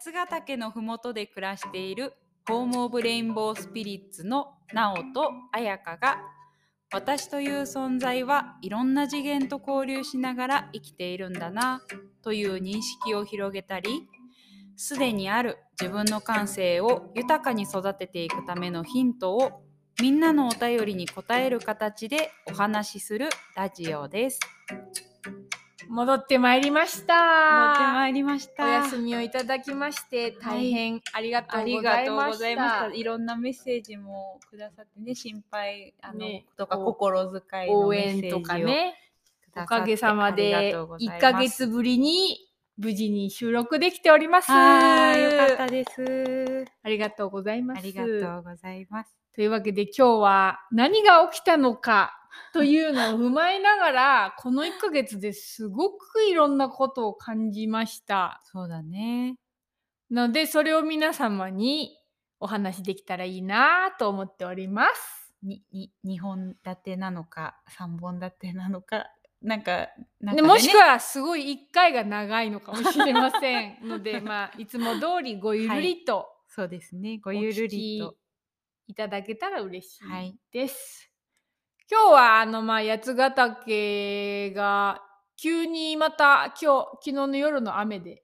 八ヶ岳のふもとで暮らしているホーム・オブ・レインボー・スピリッツのナオと彩香が私という存在はいろんな次元と交流しながら生きているんだなという認識を広げたりすでにある自分の感性を豊かに育てていくためのヒントをみんなのお便りに答える形でお話しするラジオです。戻ってまいりました。持ってまいりました。お休みをいただきまして大変ありがとあうごりがとうざいました。ございました。いろんなメッセージもくださってね、心配あの、ねとかお心遣いの応メッセージを援とかね、おかげさまありでがとうございます1ヶ月ぶりに無事に収録できております。はーい、よかったです。ありがとうございます。ありがとうございます。というわけで今日は何が起きたのかというのを踏まえながらこの1ヶ月ですごくいろんなことを感じました。そうだね。のでそれを皆様にお話しできたらいいなと思っております。に、に、二本立てなのか、三本立てなのか、なんか、なんかでねもしくはすごい1回が長いのかもしれませんので まあいつも通りごゆるりとそうですね。ごおゆるりと。いただけたら嬉しはいいです。今日はあのまあ八ヶ岳が急にまた今日昨日の夜の雨で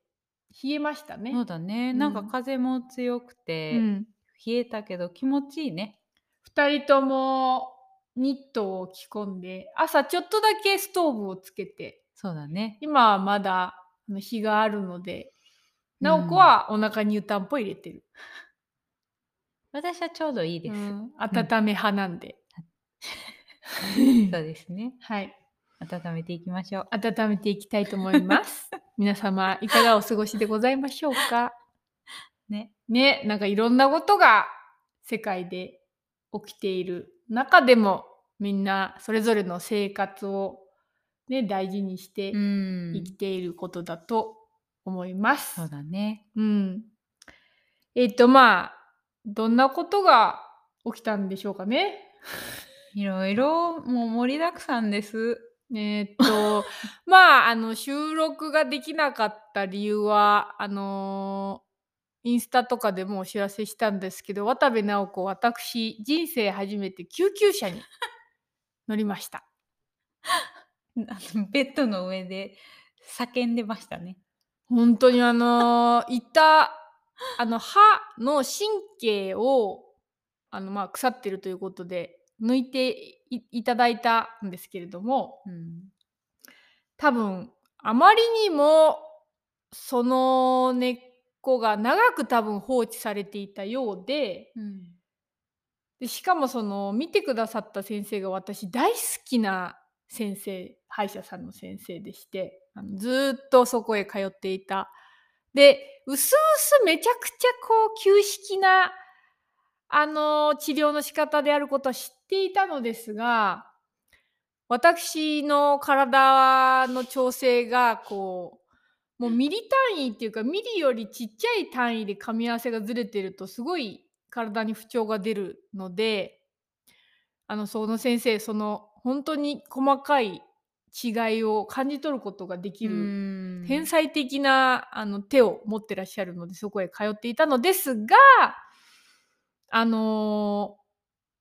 冷えましたね。そうだね。うんなんか風も強くて、うん、冷えたけど気持ちいいね。2人ともニットを着込んで朝ちょっとだけストーブをつけてそうだね。今はまだあの日があるのでうん直子はお腹に湯たんぽ入れてる、私はちょうどいいです。うん温め派なんで、そうですね。はい温めていきましょう。温めていきたいと思います 皆様いかがお過ごしでございましょうか？ね。ねなんかいろんなことが世界で起きている中でもみんなそれぞれの生活を、ね、大事にしてうん生きていることだと思います。そうだね。うん、えっ、とまあどんなことが起きたんでしょうかね。いろいろもう盛りだくさんです。えっと まああの収録ができなかった理由はあのインスタとかでもお知らせしたんですけど渡部直子私人生初めて救急車に乗りました。あ のベッドの上で叫んでましたね。本当にあのいたあの歯の神経をあの、まあ、腐ってるということで抜いていいただいたんですけれどもうん。多分あまりにもその根っこが長く多分放置されていたようでうん。でしかもその見てくださった先生が私大好きな先生歯医者さんの先生でしてあのずーっとそこへ通っていた。でうすうすめちゃくちゃこう旧式なあの治療の仕方であることは知っていたのですが私の体の調整がこうもうミリ単位っていうかミリよりちっちゃい単位で噛み合わせがずれてるとすごい体に不調が出るのであのその先生その本当に細かい違いを感じ取ることができるうん。天才的なあの手を持ってらっしゃるのでそこへ通っていたのですがあの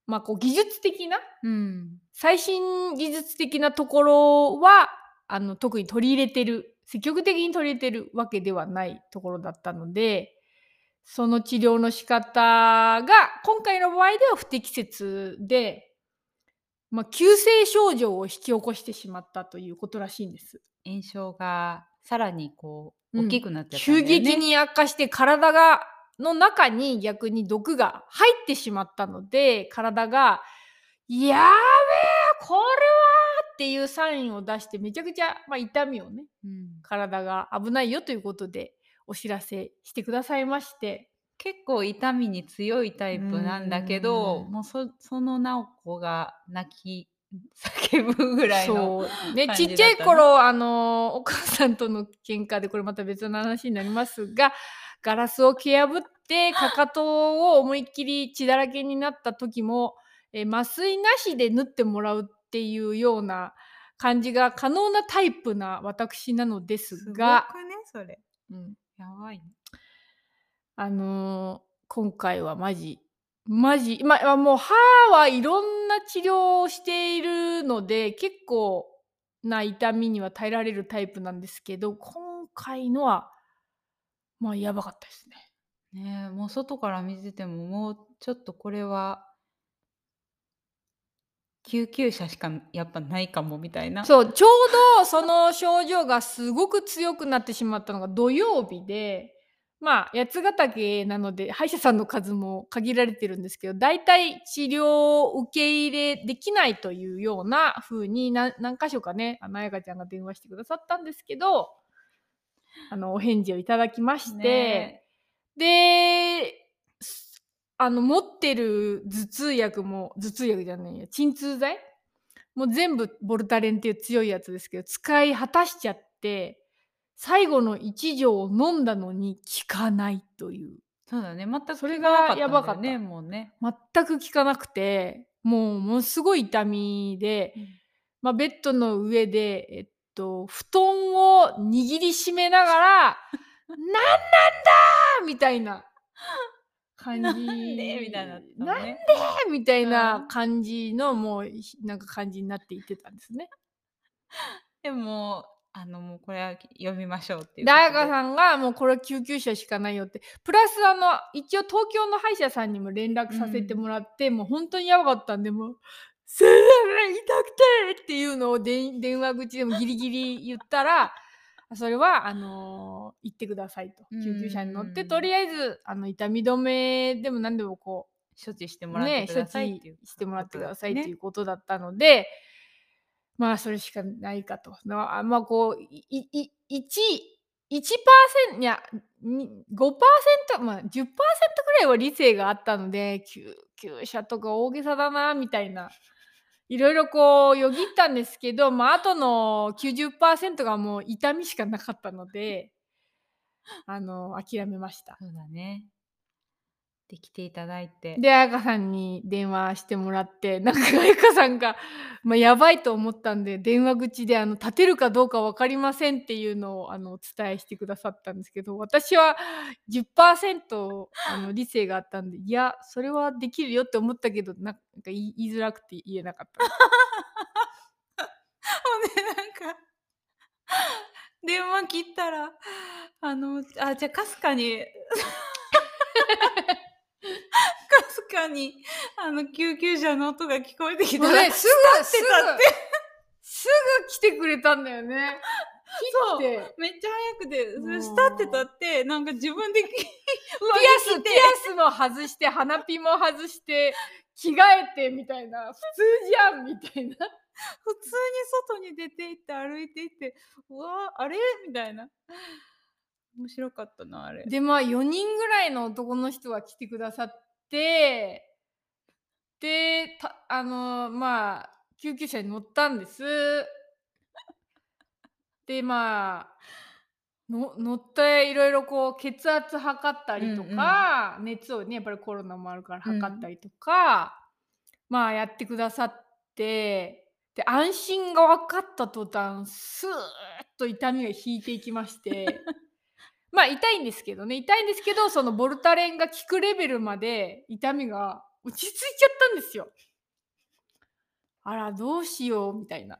まあこう技術的なうん。最新技術的なところはあの特に取り入れてる積極的に取り入れてるわけではないところだったのでその治療の仕方が今回の場合では不適切で、まあ、急性症状を引き起こしてしまったということらしいんです。炎症がさらにこううん大きくなっちゃったんだ急よね。激に悪化して体がの中に逆に毒が入ってしまったので体が「やべえこれは!」っていうサインを出してめちゃくちゃ、まあ、痛みをねうん。体が危ないよということでお知らせしてくださいまして。結構痛みに強いタイプなんだけどうん。もうそその直子が泣き叫ぶぐらいのねねちっちゃい頃あのお母さんとの喧嘩でこれまた別の話になりますがガラスを蹴破って かかとを思いっきり血だらけになった時も、えー麻酔なしで縫ってもらうっていうような感じが可能なタイプな私なのですすごくが、ねそれ。うんやばいね。あの、今回はマジマジ、ま、あ、もう歯はいろんな治療をしているので、結構な痛みには耐えられるタイプなんですけど、今回のは、まあ、やばかったですね。ねえ、もう外から見てても、もうちょっとこれは救急車しかやっぱないかもみたいな。そう、ちょうどその症状がすごく強くなってしまったのが土曜日で、まあ、八ヶ岳なので歯医者さんの数も限られてるんですけど、だいたい治療を受け入れできないというような風に、な何箇所かね、あの、彩香ちゃんが電話してくださったんですけど、あの、お返事をいただきまして、ね。で、すあの、持ってる頭痛薬も頭痛薬じゃないや、鎮痛剤もう全部ボルタレンっていう強いやつですけど、使い果たしちゃって、最後の1錠を飲んだのに効かないという。そうだね、全くそれ効かながやばかった。ね、もうね。全く効かなくて、もうものすごい痛みで、まあ、ベッドの上で、えっと、布団を握りしめながら、なんなんだーみたいな感じ。なんで？みたいになってたなんで？みたいうなんん感じの、もう、ひなんか感じになっていってたんですね。でも、あの、もうこれは読みましょうっていうで、ことで。彩香さんがもうこれは救急車しかないよって。プラスあの、一応東京の歯医者さんにも連絡させてもらって、もう本当にやばかったんで、もう、痛くてっていうのを電話口でもギリギリ言ったら、それは、あのー行ってくださいと。救急車に乗って、うんとりあえず、あの、痛み止めでも何でもこ処置してう、もらってね、く処ださいっていう置してもらってくださいねということだったので、まあ、それしかないかと。まあ、こう、いいい1、1%いや、に5%、まあ、10%くらいは理性があったので、救急車とか大げさだな、みたいな。いろいろこう、よぎったんですけど、まあ、あとの90%がもう痛みしかなかったので、あの、諦めました。そうだね。で来ていただいて。で、彩香さんに電話してもらって、なんか彩香さんが、まあ、やばいと思ったんで、電話口であの立てるかどうか分かりませんっていうのをあのお伝えしてくださったんですけど、私は10%あの 理性があったんで、いや、それはできるよって思ったけど、なんか言いづらくて言えなかった。ほんでなんか電話切ったらあのあじゃあかすかにかすかにあの救急車の音が聞こえてきたら、ね、すぐ、すぐすぐ来てくれたんだよね。そうめっちゃ早くてスタってたってなんか自分でピピアス、ピアスも外して、鼻ピも外して、着替えてみたいな、普通じゃんみたいな。普通に外に出て行って歩いて行ってうわあれ？みたいな面白かったなあれ。で、まあ4人ぐらいの男の人が来てくださって、で、たあの、まあ、救急車に乗ったんです。で、まあ、の乗っていろいろこう血圧測ったりとか、熱をねやっぱりコロナもあるから測ったりとか、まあやってくださってで安心が分かった途端スーッと痛みが引いていきまして まあ痛いんですけどね。痛いんですけどそのボルタレンが効くレベルまで痛みが落ち着いちゃったんですよ。あらどうしようみたいな。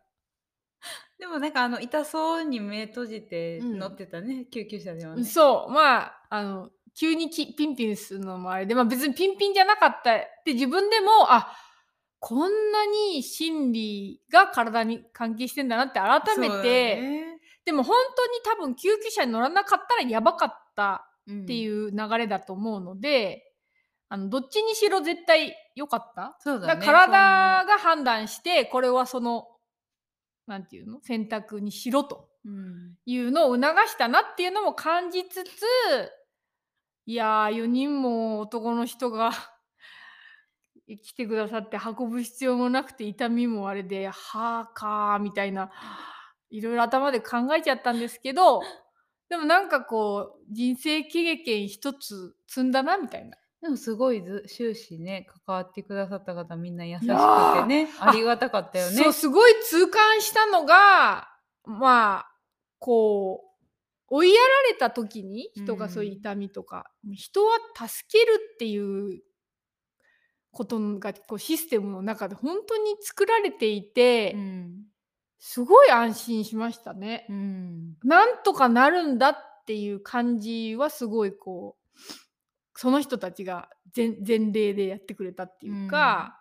でもなんかあの痛そうに目閉じてうん。乗ってたね、救急車ではね。そう。まああの急にきピンピンするのもあれで、まあ、別にピンピンじゃなかったって自分でもあこんなに心理が体に関係してんだなって改めて、ねでも本当に多分救急車に乗らなかったらやばかったうん。っていう流れだと思うので、あのどっちにしろ絶対良かった。そうだね。体が判断してこれはそのなんていうの？選択にしろとうん。いうのを促したなっていうのも感じつついやー4人も男の人が 来てくださって運ぶ必要もなくて痛みもあれではあかーみたいないろいろ頭で考えちゃったんですけどでもなんかこう人生経験一つ積んだなみたいな。でもすごいず終始ね関わってくださった方みんな優しくてねーありがたかったよねそうすごい痛感したのがまあこう追いやられた時に人がうんそういう痛みとか、人は助けるっていうことがこうシステムの中で本当に作られていて、うんすごい安心しましたね。うん。なんとかなるんだっていう感じはすごいこうその人たちが前前例でやってくれたっていうか、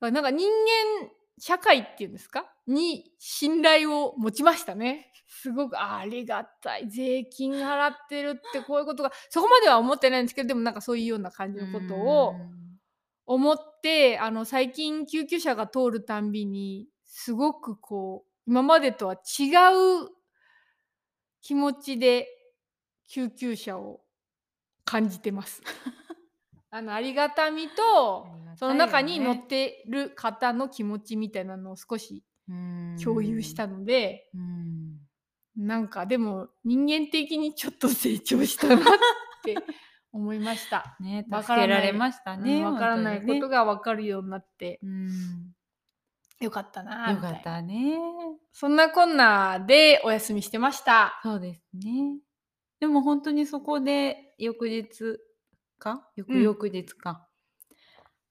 なんか人間社会っていうんですか？に信頼を持ちましたね。すごくあありがたい。税金払ってるってこういうことがそこまでは思ってないんですけどでもなんかそういうような感じのことを思ってあの最近救急車が通るたんびにすごくこう今までとは違う気持ちで救急車を感じてます。あのありがたみとね。その中に乗ってる方の気持ちみたいなのを少しうん。共有したので、うん。なんかでも人間的にちょっと成長したなって思いました。ね助けられましたねわからないことがわかるようになって。うんよかったなよかったね。そんなこんなでお休みしてました。そうですね。でも本当にそこで翌日か？翌うん。々日か、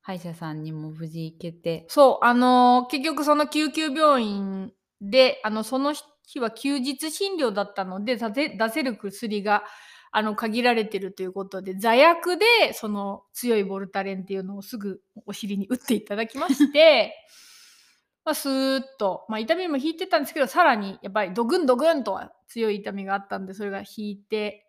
歯医者さんにも無事行けて。そう、あのー結局その救急病院で、あの、その日は休日診療だったので、出せ出せる薬が、あの、限られてるということで、座薬で、その強いボルタレンっていうのをすぐお尻に打っていただきまして、まあ、スーッと、まあ、痛みも引いてたんですけど、さらに、やっぱりドグンドグンとは強い痛みがあったんで、それが引いて、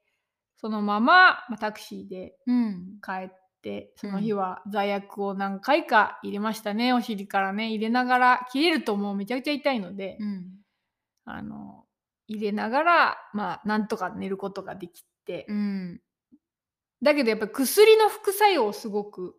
そのまま、まあ、タクシーでうん。帰ってその日は座薬を何回か入れましたね、お尻からね入れながら切れるともうめちゃくちゃ痛いので、うん。あの入れながらまあなんとか寝ることができて、うん。だけどやっぱり薬の副作用をすごくうん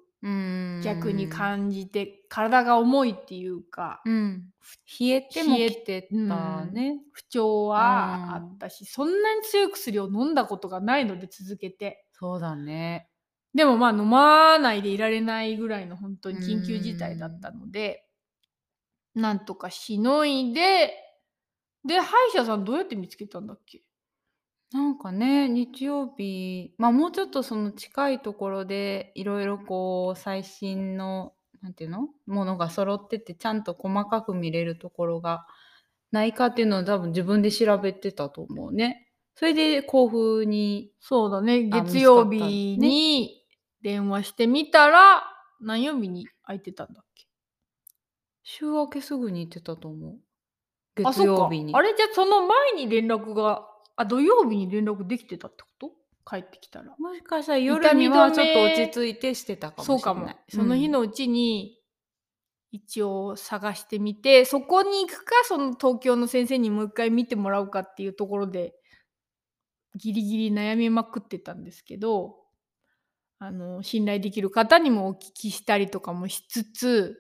逆に感じて、体が重いっていうか、うん。冷えても冷え来てたね。不調はあうんったし、そんなに強い薬を飲んだことがないので続けて。そうだね。でもまあ飲まないでいられないぐらいの本当に緊急事態だったので、なんとかしのいで、で、歯医者さんどうやって見つけたんだっけ？なんかね日曜日まあもうちょっとその近いところでいろいろこう最新のなんていうの？ものが揃っててちゃんと細かく見れるところがないかっていうのを多分自分で調べてたと思うね。それで甲府にそうだね、あ月曜見つかった日ねに電話してみたら、何曜日に空いてたんだっけ？週明けすぐに行ってたと思う。月あそっか曜日に。あれ？じゃあその前に連絡が、あ、土曜日に連絡できてたってこと？帰ってきたら。もしかしたら夜にはちょっと落ち着いてしてたかもしれない。そうかも。その日のうちに一応探してみて、そこに行くかその東京の先生にもう一回見てもらうかっていうところでギリギリ悩みまくってたんですけどあの信頼できる方にもお聞きしたりとかもしつつ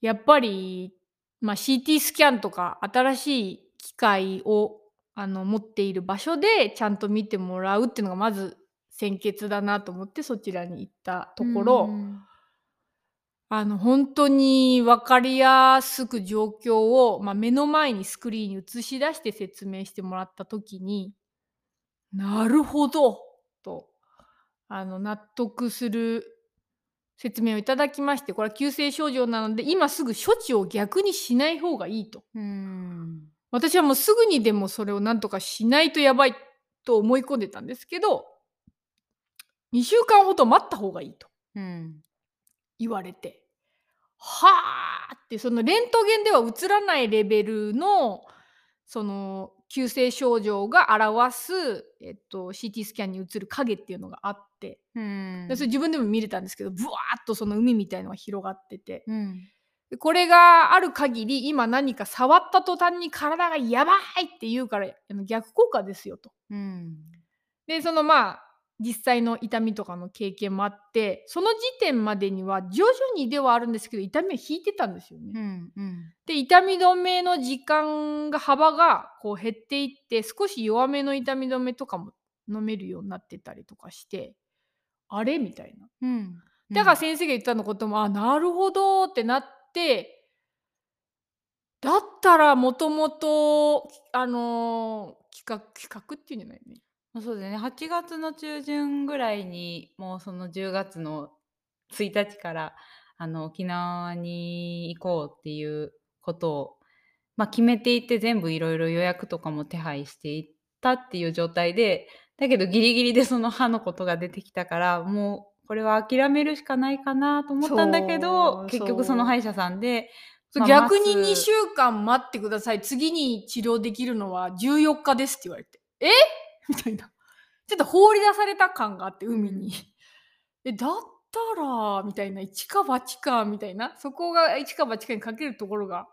やっぱり、まあ、CT スキャンとか新しい機械をあの持っている場所でちゃんと見てもらうっていうのがまず先決だなと思ってそちらに行ったところ、うんあの本当に分かりやすく状況を、まあ、目の前にスクリーンに映し出して説明してもらった時になるほどとあの納得する説明をいただきましてこれは急性症状なので今すぐ処置を逆にしない方がいいと。うん私はもうすぐにでもそれをなんとかしないとやばいと思い込んでたんですけど2週間ほど待った方がいいとうん。言われてはあってそのレントゲンでは映らないレベルのその急性症状が表す、えっと、CT スキャンに映る影っていうのがあってうん。でそれ自分でも見れたんですけどブワーッとその海みたいのが広がっててうん。でこれがある限り今何か触った途端に体がやばいって言うから逆効果ですよと。うんでそのまあ実際の痛みとかの経験もあってその時点までには徐々にではあるんですけど痛みを引いてたんですよね。うんうんで痛み止めの時間が幅がこう減っていって少し弱めの痛み止めとかも飲めるようになってたりとかしてあれ？みたいな。うんだから先生が言ったのことも、あなるほどってなってだったらもともとあのー企画企画っていうんじゃないね。そうだよね8月の中旬ぐらいにもうその10月の1日からあの沖縄に行こうっていうことを、まあ、決めていって全部いろいろ予約とかも手配していったっていう状態でだけどギリギリでその歯のことが出てきたからもうこれは諦めるしかないかなと思ったんだけど結局その歯医者さんでまあ逆に待つ2週間待ってください。次に治療できるのは14日ですって言われて。え？みたいな。ちょっと放り出された感があって、海に。え、だったら、みたいな、一か八か、みたいな。そこが一か八かにかけるところが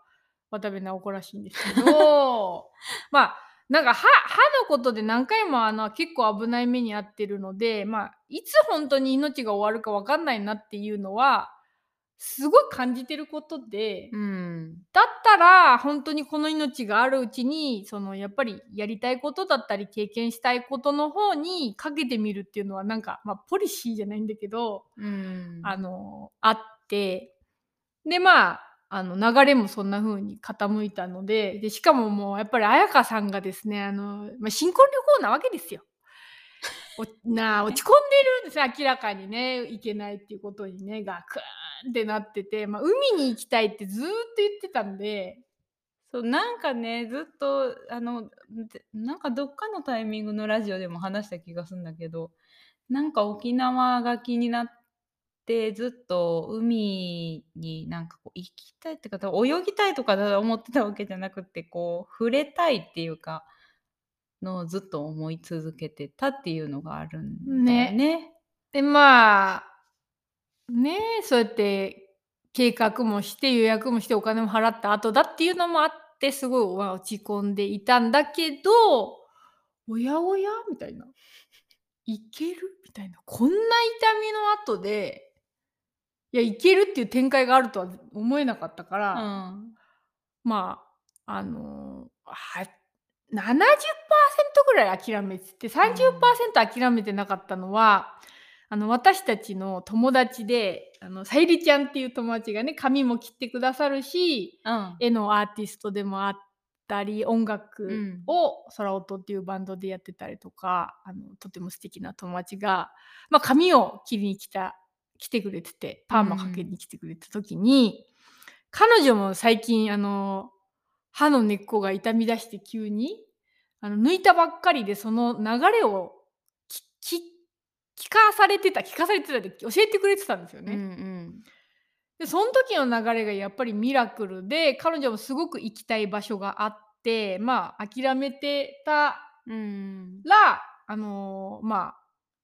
渡部直子らしいんですけど、まあ、なんか歯歯のことで何回もあの結構危ない目に遭ってるので、まあ、いつ本当に命が終わるか分かんないなっていうのはすごい感じてることで、うん。だったら本当にこの命があるうちにそのやっぱりやりたいことだったり経験したいことの方にかけてみるっていうのはなんか、まあ、ポリシーじゃないんだけど、うん。あのあって。でまああの流れもそんな風に傾いたのででしかももうやっぱり彩香さんがですねあの、まあ、新婚旅行なわけですよ。な落ち込んでるんですよ明らかにね。行けないっていうことにね。ガクーンってなってて、まあ、海に行きたいってずっと言ってたんで。そうなんかねずっとあのなんかどっかのタイミングのラジオでも話した気がするんだけどなんか沖縄が気になってずっと海になんかこう行きたいってか泳ぎたいとかだ思ってたわけじゃなくてこう触れたいっていうかのをずっと思い続けてたっていうのがあるんだよね。でまあねえそうやって計画もして予約もしてお金も払った後だっていうのもあってすごいまあ落ち込んでいたんだけどおやおやみたいな。いけるみたいな。こんな痛みの後でいやいけるっていう展開があるとは思えなかったかうら、ん。まああのは70%ぐらい諦めてて30%諦めてなかったのは、あの私たちの友達であのさゆりちゃんっていう友達がね髪も切ってくださるしうん。絵のアーティストでもあったり音楽を空音っていうバンドでやってたりとか、あのとても素敵な友達が、まあ、髪を切りに来た来てくれててパーマかけに来てくれた時に、彼女も最近あの歯の根っこが痛み出して急にあの抜いたばっかりでその流れを聞かされてた聞かされてたって教えてくれてたんですよね。うんうん。でその時の流れがやっぱりミラクルで彼女もすごく行きたい場所があってまあ諦めてたうん。らあのーまあ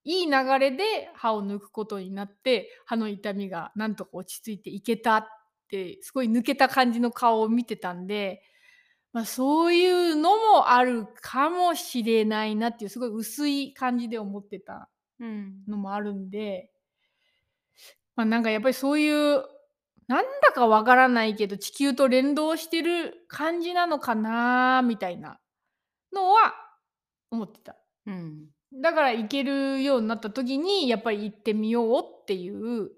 いい流れで歯を抜くことになって歯の痛みがなんとか落ち着いていけたってすごい抜けた感じの顔を見てたんで、まあ、そういうのもあるかもしれないなっていうすごい薄い感じで思ってたうんのもあるんで、まあ、なんかやっぱりそういうなんだかわからないけど地球と連動してる感じなのかなみたいなのは思ってた。うんだから行けるようになった時にやっぱり行ってみようっていう。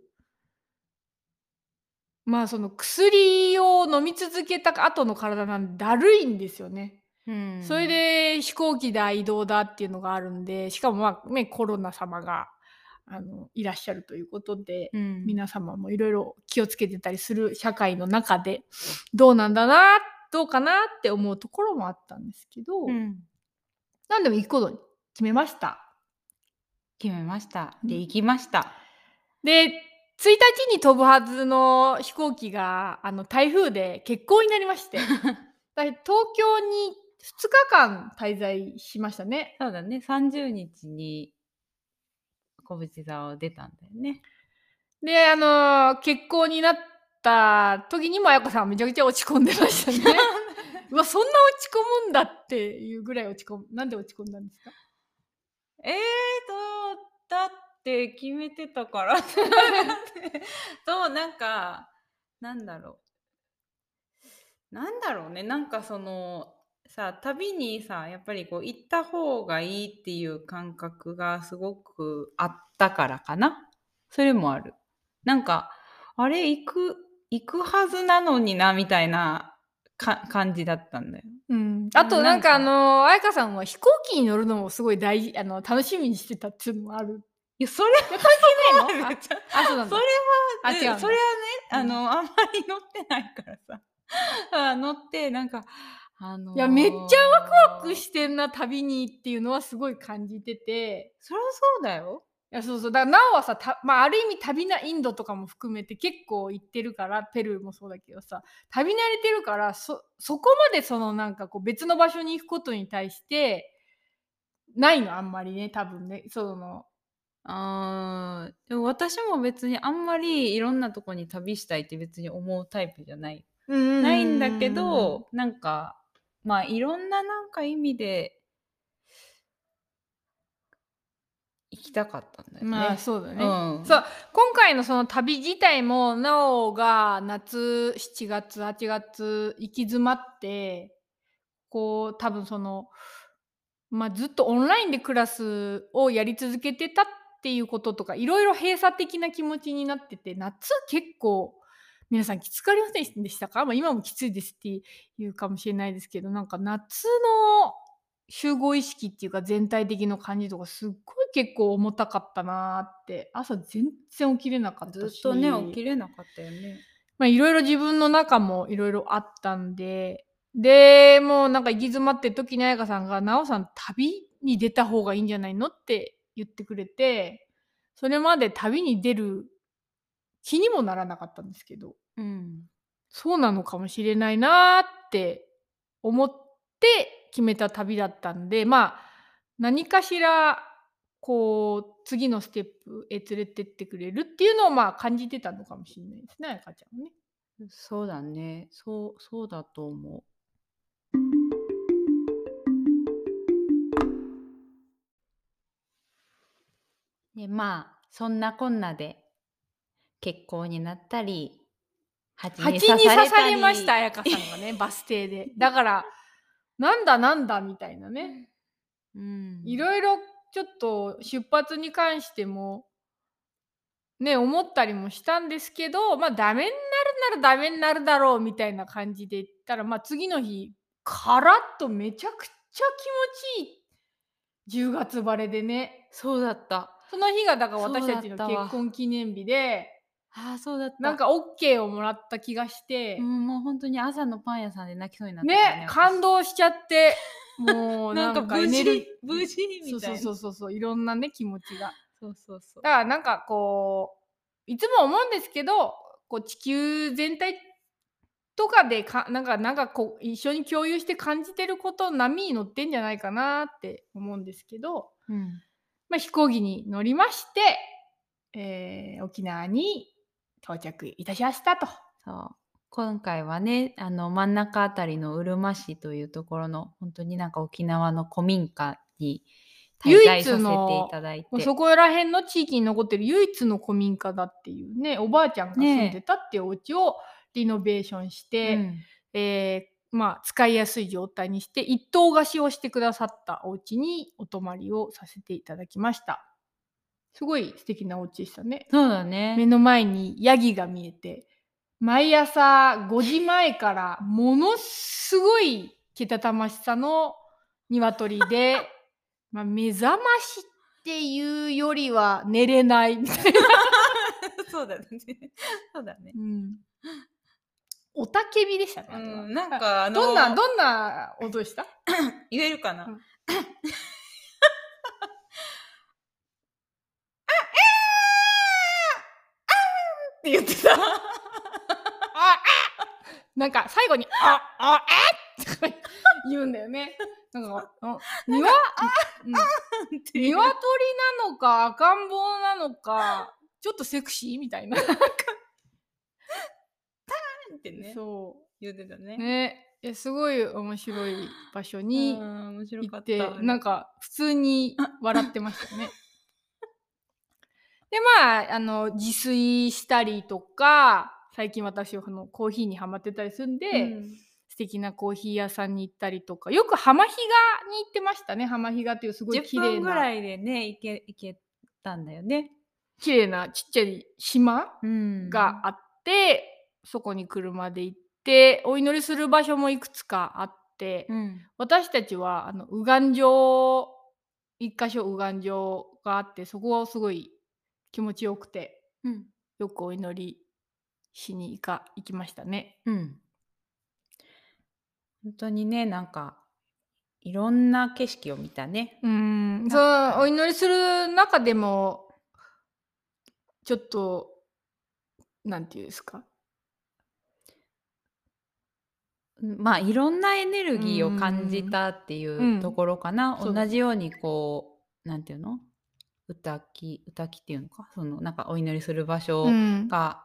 まあその薬を飲み続けた後の体なんでだるいんですよね。うん。それで飛行機だ移動だっていうのがあるんでしかもまあねコロナ様があのいらっしゃるということで、うん。皆様もいろいろ気をつけてたりする社会の中でどうなんだなどうかなって思うところもあったんですけど、うん。何でも行くことに決めました。決めました。で、うん行きました。で1日に飛ぶはずの飛行機があの台風で欠航になりまして だ東京に2日間滞在しましたね。そうだね、30日に小淵座を出たんだよね。であの欠航になった時にも彩子さんはめちゃくちゃ落ち込んでましたね。うわそんな落ち込むんだっていうぐらい落ち込むなんで落ち込んだんですか？えーと、だって決めてたからって。そう、なんか、なんだろう。なんだろうね、なんかその、さ、旅にさ、やっぱりこう行った方がいいっていう感覚がすごくあったからかな。それもある。なんか、あれ行く、行くはずなのにな、みたいなか感じだったんだよ。うん、あとなんかあの彩香さんは飛行機に乗るのもすごい大事あの楽しみにしてたっていうのもある。いやそれ関係ないの？あそうなんだ。それはあ違うそれはねうん。あの、あんまり乗ってないからさ。あ乗ってなんかあのーいやめっちゃワクワクしてんな旅にっていうのはすごい感じてて。そりゃそうだよいやそうそう。だからなおはさた、まあ、ある意味旅なインドとかも含めて結構行ってるからペルーもそうだけどさ旅慣れてるからそそこまでそのなんかこう別の場所に行くことに対してないのあんまりね多分ね。そのあーでも私も別にあんまりいろんなとこに旅したいって別に思うタイプじゃない。ないんだけどなんかまあいろんななんか意味で行きたかったんだよね。まあそうだね、うん。そう今回のその旅自体もなおが夏7月8月行き詰まってこう多分そのまあずっとオンラインでクラスをやり続けてたっていうこととかいろいろ閉鎖的な気持ちになってて夏結構皆さんきつくありませんでしたか、まあ、今もきついですっていうかもしれないですけどなんか夏の集合意識っていうか全体的な感じとかすっごい結構重たかったなーって朝全然起きれなかったしずっとね起きれなかったよね。まあいろいろ自分の中もいろいろあったんででもうなんか行き詰まってる時に彩香さんが「奈緒さん旅に出た方がいいんじゃないの?」って言ってくれてそれまで旅に出る気にもならなかったんですけどうん、そうなのかもしれないなーって思って決めた旅だったんでまあ何かしらこう次のステップへ連れてってくれるっていうのをまあ感じてたのかもしれないですね彩香ちゃんはね。そうだねそうそうだと思う。でまあそんなこんなで結婚になったり蜂蜂に刺されました彩香さんがねバス停でだからなんだなんだみたいなね。うん、いろいろちょっと出発に関してもね思ったりもしたんですけどまあダメになるならダメになるだろうみたいな感じで言ったらまあ次の日カラッとめちゃくちゃ気持ちいい。10月晴れでね。そうだった。その日がだから私たちの結婚記念日でああそうだった。なんか OK をもらった気がして、うん、もう本当に朝のパン屋さんで泣きそうになったからね感動しちゃって。もうな なんんか無事かエネルギー。無事みたいな。そうそうそうそういろんなね気持ちが。そうそうそう。だからなんかこういつも思うんですけどこう地球全体とかでかなんかなんかこう一緒に共有して感じてること波に乗ってんじゃないかなって思うんですけど、うん。まあ、飛行機に乗りまして、えー沖縄に到着いたしましたと。そう。今回はねあの真ん中あたりのうるま市というところの本当になんか沖縄の古民家に滞唯在させていただいて。そこら辺の地域に残ってる唯一の古民家だっていうねおばあちゃんが住んでたっていうお家をリノベーションして、うん。えーまあ、使いやすい状態にして一棟貸しをしてくださったお家にお泊まりをさせていただきましたすごい素敵なお家でしたね。そうだね。目の前にヤギが見えて。毎朝5時前からものすごいけたたましさの鶏で、まあ、目覚ましっていうよりは寝れないみたいな、そうだね。そうだね。うん、おたけびでしたね、うんなんかあのどんなどんな音でした？言えるかな、うん って言ってた。なんか最後に「ああえっ!」とか言うんだよね。なんかあニワうん。っていう。鶏なのか赤ん坊なのかちょっとセクシーみたいな。ってね。そ言ってたね。うねすごい面白い場所にうん面白かっ行ったなんか普通に笑ってましたね。でまああの自炊したりとか最近私はあのコーヒーにハマってたりするんで、うん。素敵なコーヒー屋さんに行ったりとか。よく浜比嘉に行ってましたね。浜比嘉っていうすごい10綺麗な。分ぐらいでね行け行けたんだよね。綺麗なちっちゃい島うん。があって、そこに車で行っでお祈りする場所もいくつかあって、うん。私たちはあの右岸城一箇所右岸城があってそこはすごい気持ちよくてうん。よくお祈りしに行か行きましたね。うん。本当にねなんかいろんな景色を見たね。うん、そなんか。のお祈りする中でもちょっとなんていうんですか。うんまあいろんなエネルギーを感じたっていうところかな、同じようにこうなんていうの？歌き歌きっていうのか？そのなんかお祈りする場所うん。が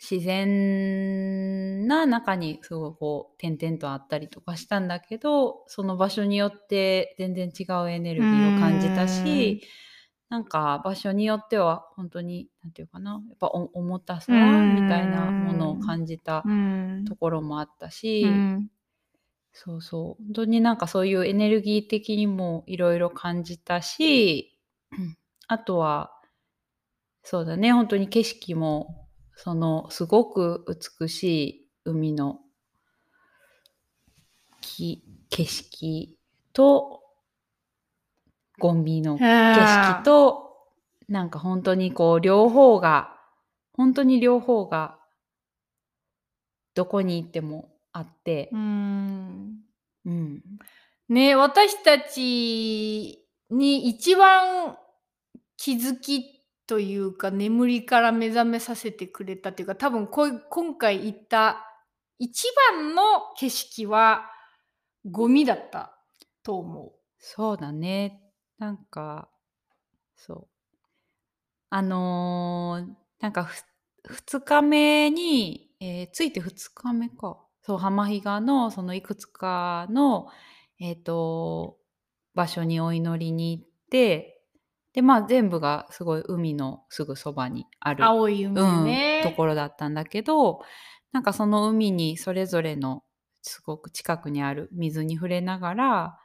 自然な中にすごいこう点々とあったりとかしたんだけどその場所によって全然違うエネルギーを感じたしなんか場所によっては本当になんていうかな？やっぱお重たさうん。みたいなものを感じたうん。ところもあったし、うん。そうそう。本当になんかそういうエネルギー的にもいろいろ感じたしうんあとはそうだね。本当に景色もそのすごく美しい海のき景色とゴミの景色となんか本当にこう両方が本当に両方がどこに行ってもあって。う、ん。うん、ね私たちに一番気づきというか眠りから目覚めさせてくれたというか多分こ今回行った一番の景色はゴミだったと思う。そうだね。なんかそう。あのーなんかふ2日目に、えーついて2日目か。そう浜比嘉のそのいくつかのえっ、と場所にお祈りに行ってでまあ全部がすごい海のすぐそばにあうる青い海ね、うん、ところだったんだけどなんかその海にそれぞれのすごく近くにある水に触れながら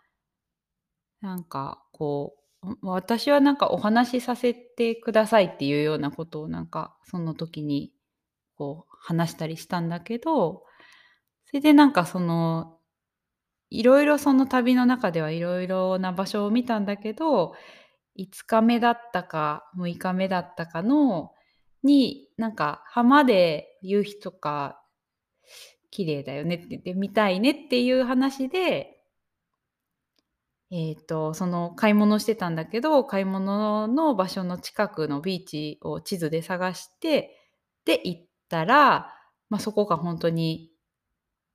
なんかこう私はなんかお話しさせてくださいっていうようなことをなんかその時にこう話したりしたんだけどそれでなんかそのいろいろその旅の中ではいろいろな場所を見たんだけど5日目だったか6日目だったかのになんか浜で夕日とか綺麗だよねって言って見たいねっていう話でえー、とその買い物してたんだけど買い物の場所の近くのビーチを地図で探してで行ったら、まあ、そこが本当に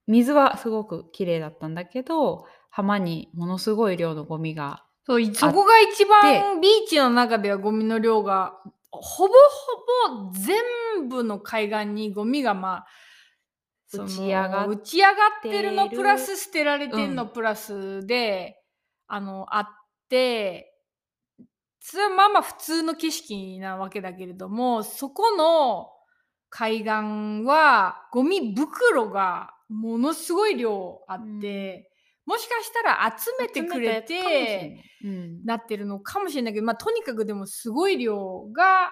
水はすごく綺麗だったんだけど浜にものすごい量のゴミがそういそこが一番ビーチの中ではゴミの量がほぼほぼ全部の海岸にゴミがまあ打ち上がっ打ち上がってるのプラス捨てられてんのうん。プラスで、あのあってそれはまあまあ普通の景色なわけだけれどもそこの海岸はゴミ袋がものすごい量あって、もしかしたら集めてくれて。ないうんなってるのかもしれないけど、まあ、とにかくでもすごい量が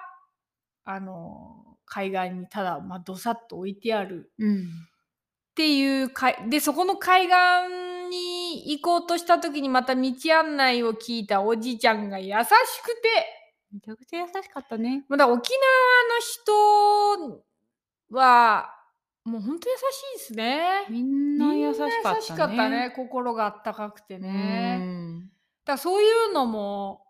あの海岸にただ、まあ、どさっと置いてあるうんっていうかいでそこの海岸に行こうとした時にまた道案内を聞いたおじいちゃんが優しくてめちゃくちゃ優しかったね。まだ沖縄の人はもう本当優しいですね。みんな優しかったね。優しかったね心があったかくてね。うんだからそういうのも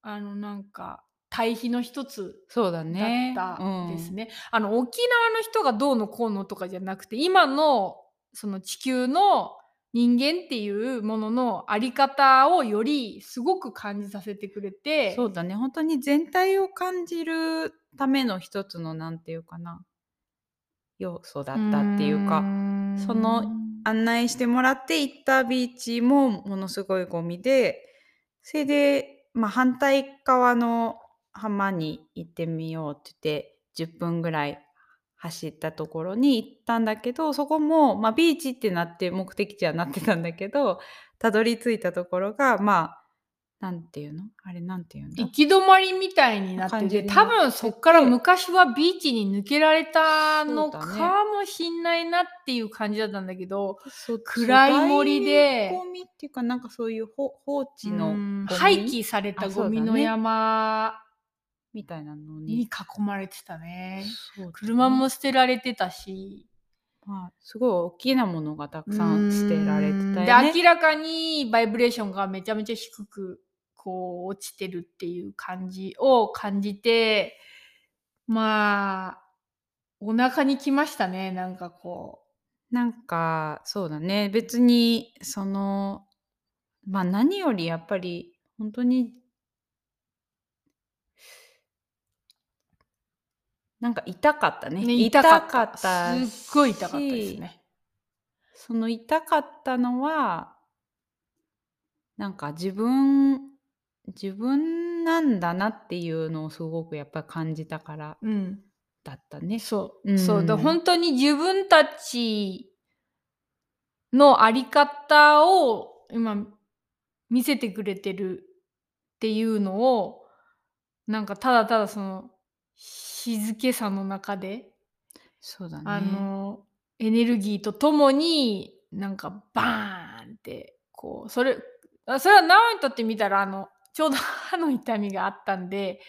あのなんか対比の一つそうだだね。ったうんですね。あの沖縄の人がどうのこうのとかじゃなくて今のその地球の人間っていうもののあり方をよりすごく感じさせてくれてそうだね本当に全体を感じるための一つのなんていうかな要素だったっていうかん。その案内してもらって行ったビーチもものすごいゴミでそれで、まあ、反対側の浜に行ってみようって言って10分ぐらい走ったところに行ったんだけどそこも、まあ、ビーチってなって目的地はなってたんだけどたどり着いたところがまあなんていうの？あれなんていうんだ？行き止まりみたいになってて、多分そっから昔はビーチに抜けられたのかもしんないなっていう感じだったんだけど、そう暗い森でゴミっていうかなんかそういう放放置の廃棄されたゴミの山にみたいなの囲に、まれてたね。ね車も捨てられてたし。まあ、すごい大きなものがたくさん捨てられてたようんね。で明らかにバイブレーションがめちゃめちゃ低くこう落ちてるっていう感じを感じてまあお腹にきましたねなんかこなんかそうだね。別にそのまあ何よりやっぱり本当になんか痛かったね。う、ね痛痛かっかった。たすっごい痛かったですね。その痛かったのはなんか自分自分なんだなっていうのをすごくやっぱり感じたからうん、だったね。そう、うんそうだ本当に自分たちのあり方を今見せてくれてるっていうのをなんかただただその静けさの中で、そうだね。あのエネルギーとともになんかバーンってこうそれあそれはナオにとってみたらあのちょうど歯の痛みがあったんで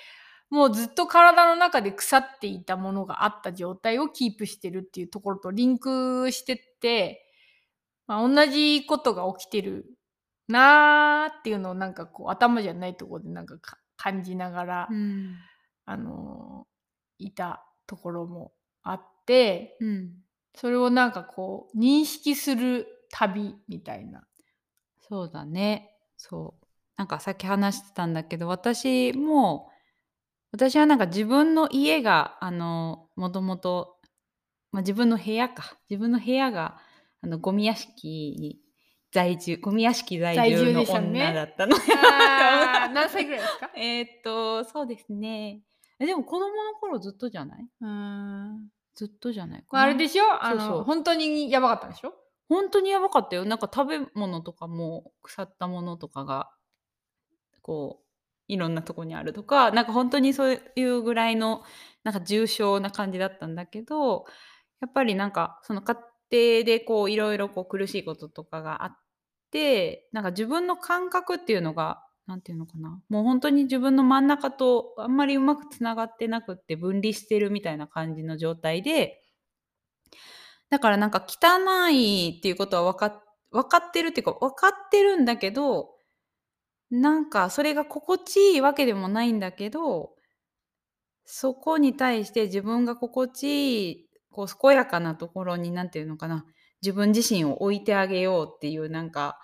もうずっと体の中で腐っていたものがあった状態をキープしてるっていうところとリンクしてって、まあ、同じことが起きてるなーっていうのをなんかこう頭じゃないところでなんかか感じながら、うんあのいたところもあってうん、それをなんかこう認識する旅みたいな。そうだね。そう。なんかさっき話してたんだけど私も私はなんか自分の家があのもともと、まあ、自分の部屋か。自分の部屋があのゴミ屋敷に在住ゴミ屋敷在在住住の女だったの。あー何歳ぐらいですか？えーっとそうですね。えでも子供の頃ずっとじゃない？うーん。ずっとじゃないあ、あれでしょ？あのそうそう。本当にやばかったんでしょ？本当にやばかったよ。なんか食べ物とかも腐ったものとかがこういろんなとこにあるとかなんか本当にそういうぐらいのなんか重症な感じだったんだけどやっぱりなんかその家庭でこういろいろこう苦しいこととかがあってなんか自分の感覚っていうのがなんていうのかなもう本当に自分の真ん中とあんまりうまくつながってなくって分離してるみたいな感じの状態でだからなんか汚いっていうことは分かっ分かってるっていうか分かってるんだけどなんかそれが心地いいわけでもないんだけどそこに対して自分が心地いいこう健やかなところに何て言うのかな自分自身を置いてあげようっていうなんか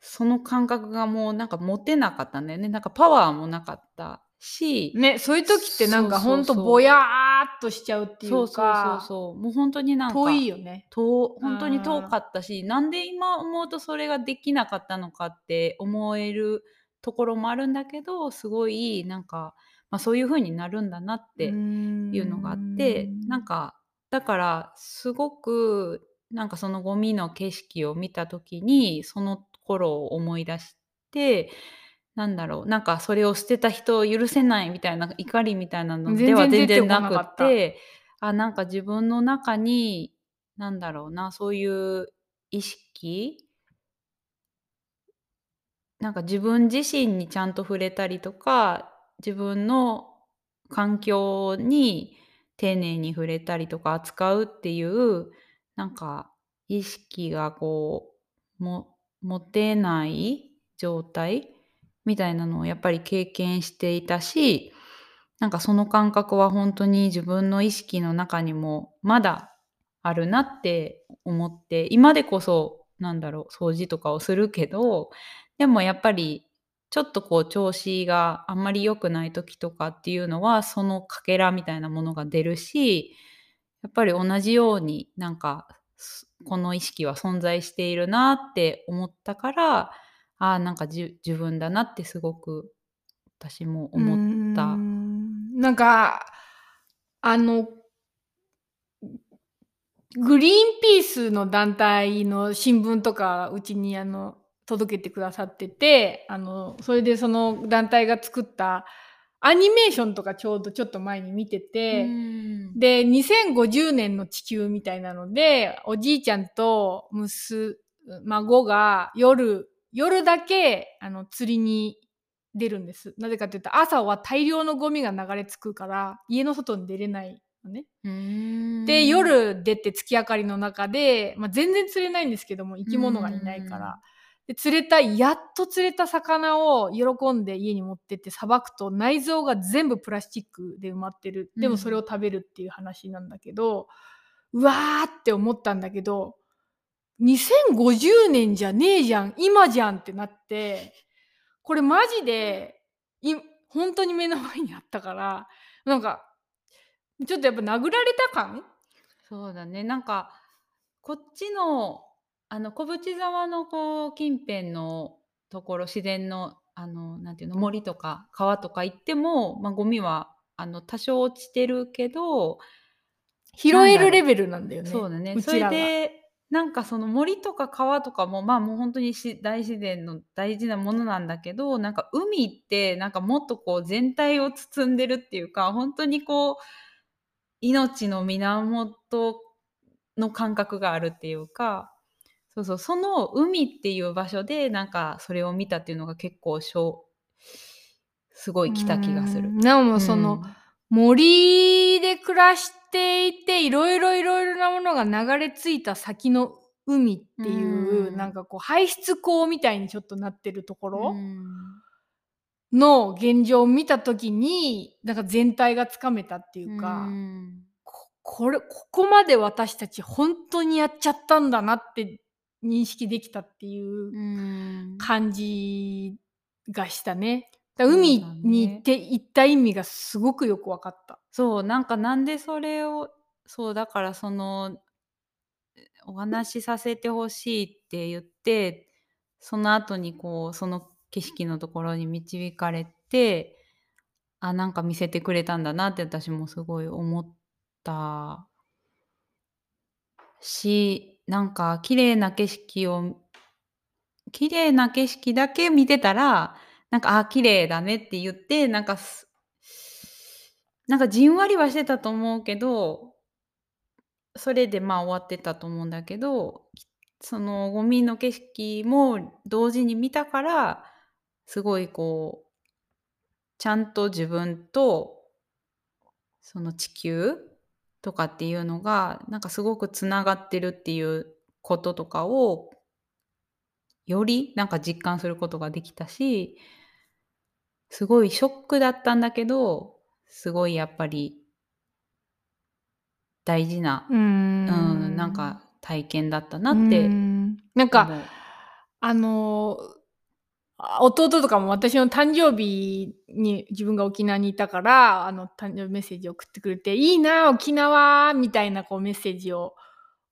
その感覚がもうなんか持てなかったんだよね。なんかパワーもなかった。し、ねそういう時ってなんかほんそうそう。そうとぼやーっとしちゃうっていそううそうかそうそう。もう本当になんか遠いよね。遠本当に遠かったしなんで今思うとそれができなかったのかって思えるところもあるんだけどすごいなんか、まあ、そういう風になるんだなっていうのがあってなんかだからすごくなんかそのゴミの景色を見た時にその頃を思い出してなんだろう。なんかそれを捨てた人を許せないみたいな怒りみたいなのでは全全然なくてあなんか自分の中になんだろうなそういう意識なんか自分自身にちゃんと触れたりとか自分の環境に丁寧に触れたりとか扱うっていうなんか意識がこうも持てない状態みたいなのをやっぱり経験していたしなんかその感覚は本当に自分の意識の中にもまだあるなって思って今でこそなんだろう掃除とかをするけどでもやっぱりちょっとこう調子があんまり良くない時とかっていうのはそのかけらみたいなものが出るしやっぱり同じようになんかこの意識は存在しているなって思ったからああなんかじ自分だなってすごく私も思った。んなんかあのグリーンピースの団体の新聞とかうちにあの届けてくださっててあのそれでその団体が作ったアニメーションとかちょうどちょっと前に見てて、うんで2050年の地球みたいなのでおじいちゃんと娘孫が夜夜だけあの釣りに出るんですなぜかというと朝は大量のゴミが流れ着くから家の外に出れないのね。うんで夜出て月明かりの中で、まあ、全然釣れないんですけども生き物がいないから。で釣れたやっと釣れた魚を喜んで家に持ってってさばくと内臓が全部プラスチックで埋まってるでもそれを食べるっていう話なんだけど、うわーって思ったんだけど2050年じゃねえじゃん今じゃんってなってこれマジでい本当に目の前にあったからなんかちょっとやっぱ殴られた感？そうだね。なんかこっちのあの小淵沢のこう近辺のところ自然のあのなんていうの森とか川とか行っても、まあ、ゴミはあの多少落ちてるけど、拾えるレベルなんだよね。そうだね。それうちらがでなんかその森とか川とかもまあもう本当にし大自然の大事なものなんだけどなんか海ってなんかもっとこう全体を包んでるっていうか本当にこう命の源の感覚があるっていうかそうそうその海っていう場所でなんかそれを見たっていうのが結構しょすごい来た気がするう。んなおもその、森で暮らしていていろいろいろいろなものが流れ着いた先の海っていう、うん。なんかこう排出口みたいにちょっとなってるとこうろん。の現状を見た時になんか全体がつかめたっていうか、うん。ここれここまで私たち本当にやっちゃったんだなって認識できたっていううん。感じがしたね。海に行って行った意味がすごくよく分かった。そうなんかなんでそれをそうだからそのお話しさせてほしいって言ってその後にこうその景色のところに導かれてあなんか見せてくれたんだなって私もすごい思ったしなんか綺麗な景色を綺麗な景色だけ見てたらなんかあ綺麗だねって言ってなんかすなんかじんわりはしてたと思うけどそれでまあ終わってたと思うんだけどそのゴミの景色も同時に見たからすごいこうちゃんと自分とその地球とかっていうのがなんかすごくつながってるっていうこととかをよりなんか実感することができたしすごいショックだったんだけどすごいやっぱり大事な、うーんうん、なんか体験だったなってなん思かう。あのあ弟とかも私の誕生日に自分が沖縄にいたからあの誕生日メッセージ送ってくれて「いいな沖縄」みたいなこうメッセージを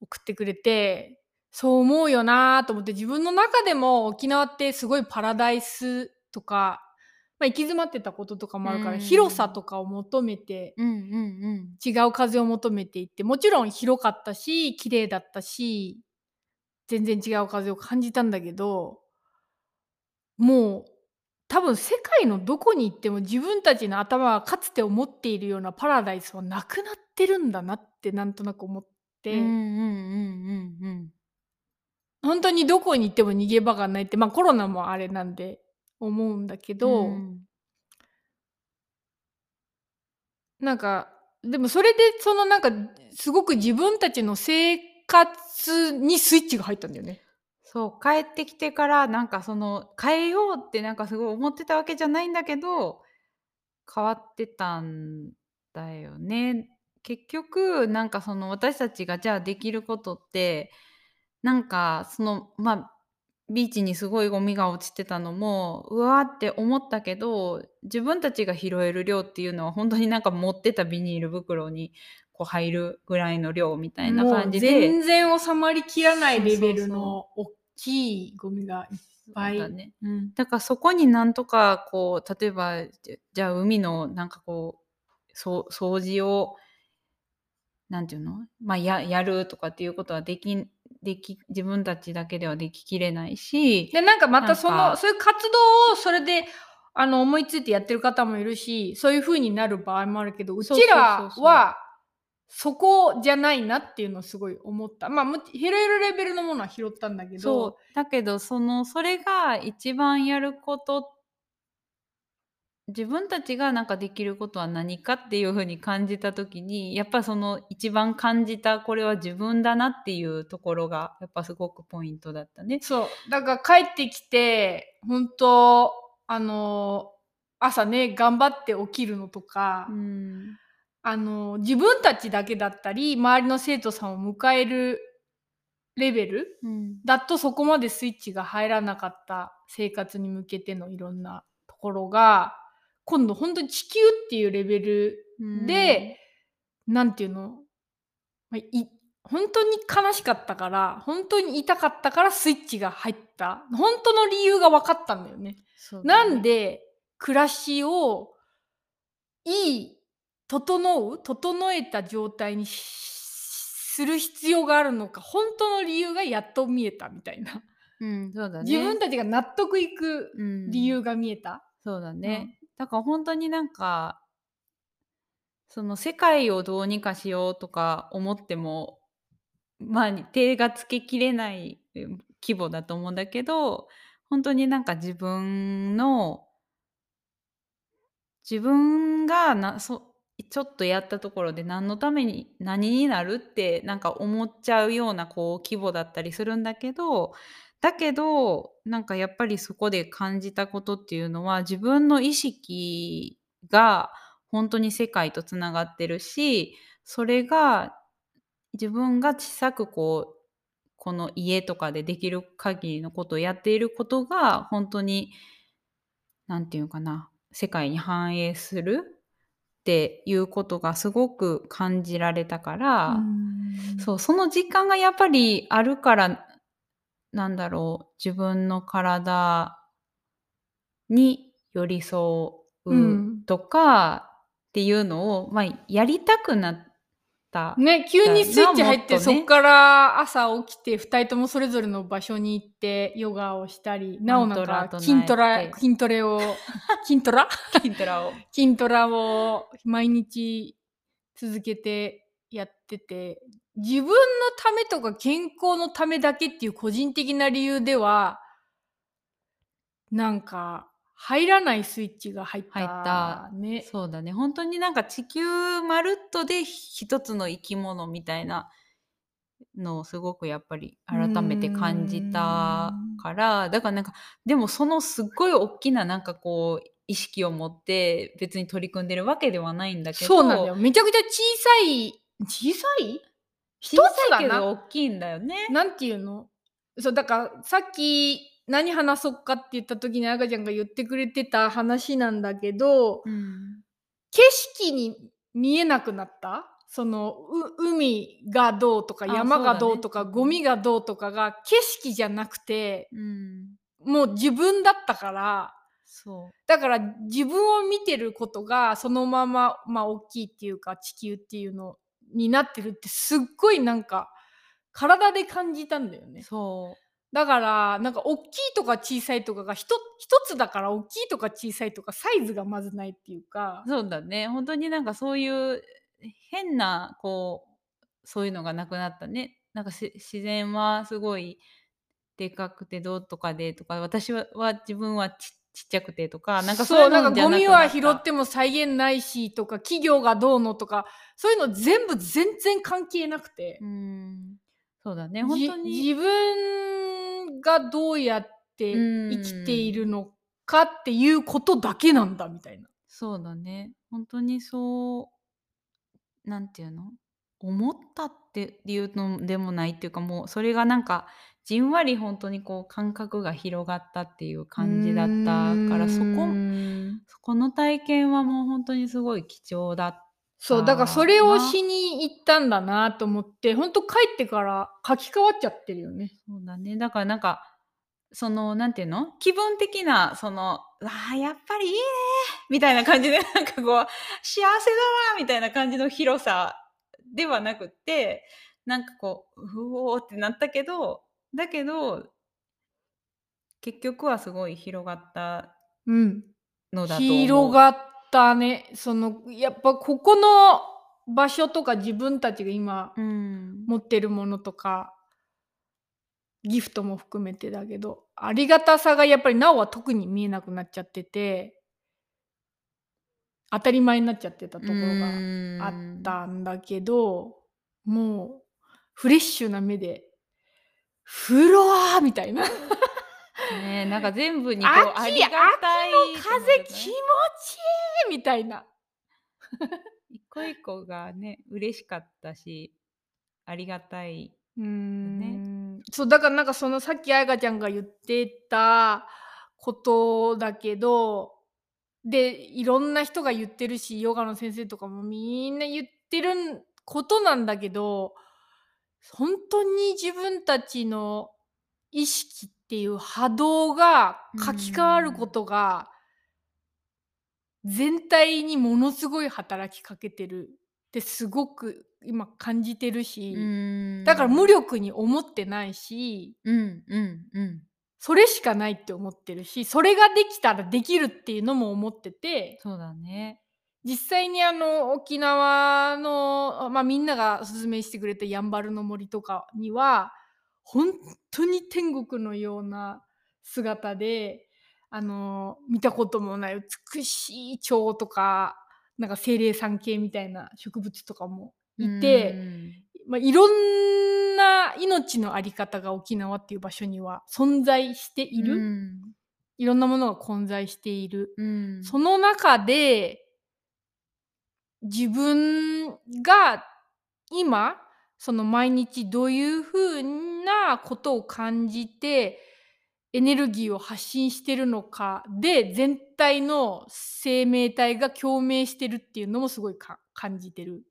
送ってくれてそう思うよなと思って自分の中でも沖縄ってすごいパラダイスとか、まあ、行き詰まってたこととかもあるからうん。広さとかを求めてうんうん違う風を求めていってもちろん広かったし綺麗だったし全然違う風を感じたんだけどもう多分世界のどこに行っても自分たちの頭がかつて思っているようなパラダイスはなくなってるんだなってなんとなく思って、うんうんうんうん。本当にどこに行っても逃げ場がないってまあコロナもあれなんで思うんだけうんど、うんなんかでもそれでそのなんかすごく自分たちの生活にスイッチが入ったんだよね。そう帰ってきてからなんかその変えようってなんかすごい思ってたわけじゃないんだけど変わってたんだよね。結局なんかその私たちがじゃあできることってなんかそのまあビーチにすごいゴミが落ちてたのもうわーって思ったけど自分たちが拾える量っていうのは本当になんか持ってたビニール袋にこう入るぐらいの量みたいな感じで。もう全然収まりきらないレベルの大きいゴミがいっぱい。だねうんだからそこになんとかこう例えばじゃじゃあ海のなんかこうそう掃除をなんていうの、まあ、ややるとかっていうことはできでき自分たちだけではでききれないしでなんかまたそのそういう活動をそれであの思いついてやってる方もいるしそういう風になる場合もあるけどうちらはそこじゃないなっていうのをすごい思った。まあも拾えるレベルのものは拾ったんだけそどう。だけどそのそれが一番やること自分たちがなんかできることは何かっていうふうに感じた時にやっぱその一番感じたこれは自分だなっていうところがやっぱすごくポイントだったね。そう。だから帰ってきて本当あの朝ね頑張って起きるのとか、うん。あの自分たちだけだったり周りの生徒さんを迎えるレベルうん。だとそこまでスイッチが入らなかった生活に向けてのいろんなところが今度本当に地球っていうレベルで、なんていうの、まあい本当に悲しかったから本当に痛かったからスイッチが入った。本当の理由が分かったんだよね。ね。なんで暮らしをいい整う整えた状態にしする必要があるのか本当の理由がやっと見えたみたいな、うんそうだね。自分たちが納得いくうん。理由が見えた。そうだね、だから本当になんかその世界をどうにかしようとか思ってもまあ手がつけきれない規模だと思うんだけど本当になんか自分の自分がなそちょっとやったところで何のために何になるってなんか思っちゃうようなこう規模だったりするんだけどだけどなんかやっぱりそこで感じたことっていうのは自分の意識が本当に世界とつながってるしそれが自分が小さくこうこの家とかでできる限りのことをやっていることが本当に何て言うかな世界に反映するっていうことがすごく感じられたから、そうその実感がやっぱりあるからなんだろう自分の体に寄り添ううん。とかっていうのを、まあ、やりたくなった。ね急にスイッチ入って、ね。そっから朝起きて2人ともそれぞれの場所に行ってヨガをしたりなおなんか筋トレ筋トレを 筋トラ？筋トラを。筋トラを毎日続けてやってて自分のためとか健康のためだけっていう個人的な理由ではなんか入らないスイッチが入った入ったね。そうだね本当になんか地球まるっとで一つの生き物みたいなのをすごくやっぱり改めて感じたからだからなんかでもそのすっごい大きななんかこう意識を持って別に取り組んでるわけではないんだけどそうなんだよ。めちゃくちゃ小さい小さい？一小つだな？さいけど大きいんだよね。なんていうの？そうだからさっき何話そうかって言った時に赤ちゃんが言ってくれてた話なんだけど、うん。景色に見えなくなった？そのう海がどうとかあ山がどうそうだね。とかゴミがどうとかが景色じゃなくてうん、もう自分だったからそう。だから自分を見てることがそのまままあ大きいっていうか地球っていうのになってるってすっごいなんか体で感じたんだよね。そう。だからなんか大きいとか小さいとかが一つだから大きいとか小さいとかサイズがまずないっていうか。そうだね。本当になんかそういう変なこうそういうのがなくなったね。なんかし自然はすごいでかくてどうとかでとか私はは自分はちちっちゃくてとかなんかそうなんかゴミは拾っても再現ないしとか企業がどうのとかそういうの全部全然関係なくて、うん。そうだね。本当に。じ自分がどうやって生きているのかっていうことだけなんだみたいな。そうだね。本当にそうなんていうの？思ったっていうのでもないっていうかもうそれがなんかじんわり本当にこう感覚が広がったっていう感じだったからそこうん。そこの体験はもう本当にすごい貴重だったそうだからそれをしに行ったんだなと思って本当帰ってから書き換わっちゃってるよね。そうだね。だからなんかそのなんていうの？気分的なその「わあやっぱりいいね」みたいな感じで なんかこう幸せだなみたいな感じの広さではなくってなんかこううおーってなったけどだけど結局はすごい広がったうん。のだと思う。広がったね。そのやっぱここの場所とか自分たちが今うん持ってるものとかギフトも含めてだけどありがたさがやっぱりなおは特に見えなくなっちゃってて当たり前になっちゃってたところがあったんだけどもうフレッシュな目で「風呂!」みたいなねえなんか全部にこう 秋ありがたい秋の風気持ちいいみたいな。一個一個がね嬉しかったしありがたい。うーんそうだからなんかそのさっきあやかちゃんが言ってたことだけどでいろんな人が言ってるしヨガの先生とかもみんな言ってることなんだけど本当に自分たちの意識っていう波動が書き換わることが全体にものすごい働きかけてるってすごく今感じてるし。だから無力に思ってないしうんうんうんそれしかないって思ってるしそれができたらできるっていうのも思っててそうだね。実際にあの沖縄の、まあ、みんながおすすめしてくれたやんばるの森とかには本当に天国のような姿であの見たこともない美しい蝶とかなんか精霊山系みたいな植物とかもいて。うん。まあ、いろんな命のあり方が沖縄っていう場所には存在している、うん。いろんなものが混在している、うん。その中で自分が今その毎日どういうふうなことを感じてエネルギーを発信してるのかで全体の生命体が共鳴してるっていうのもすごいか感じてる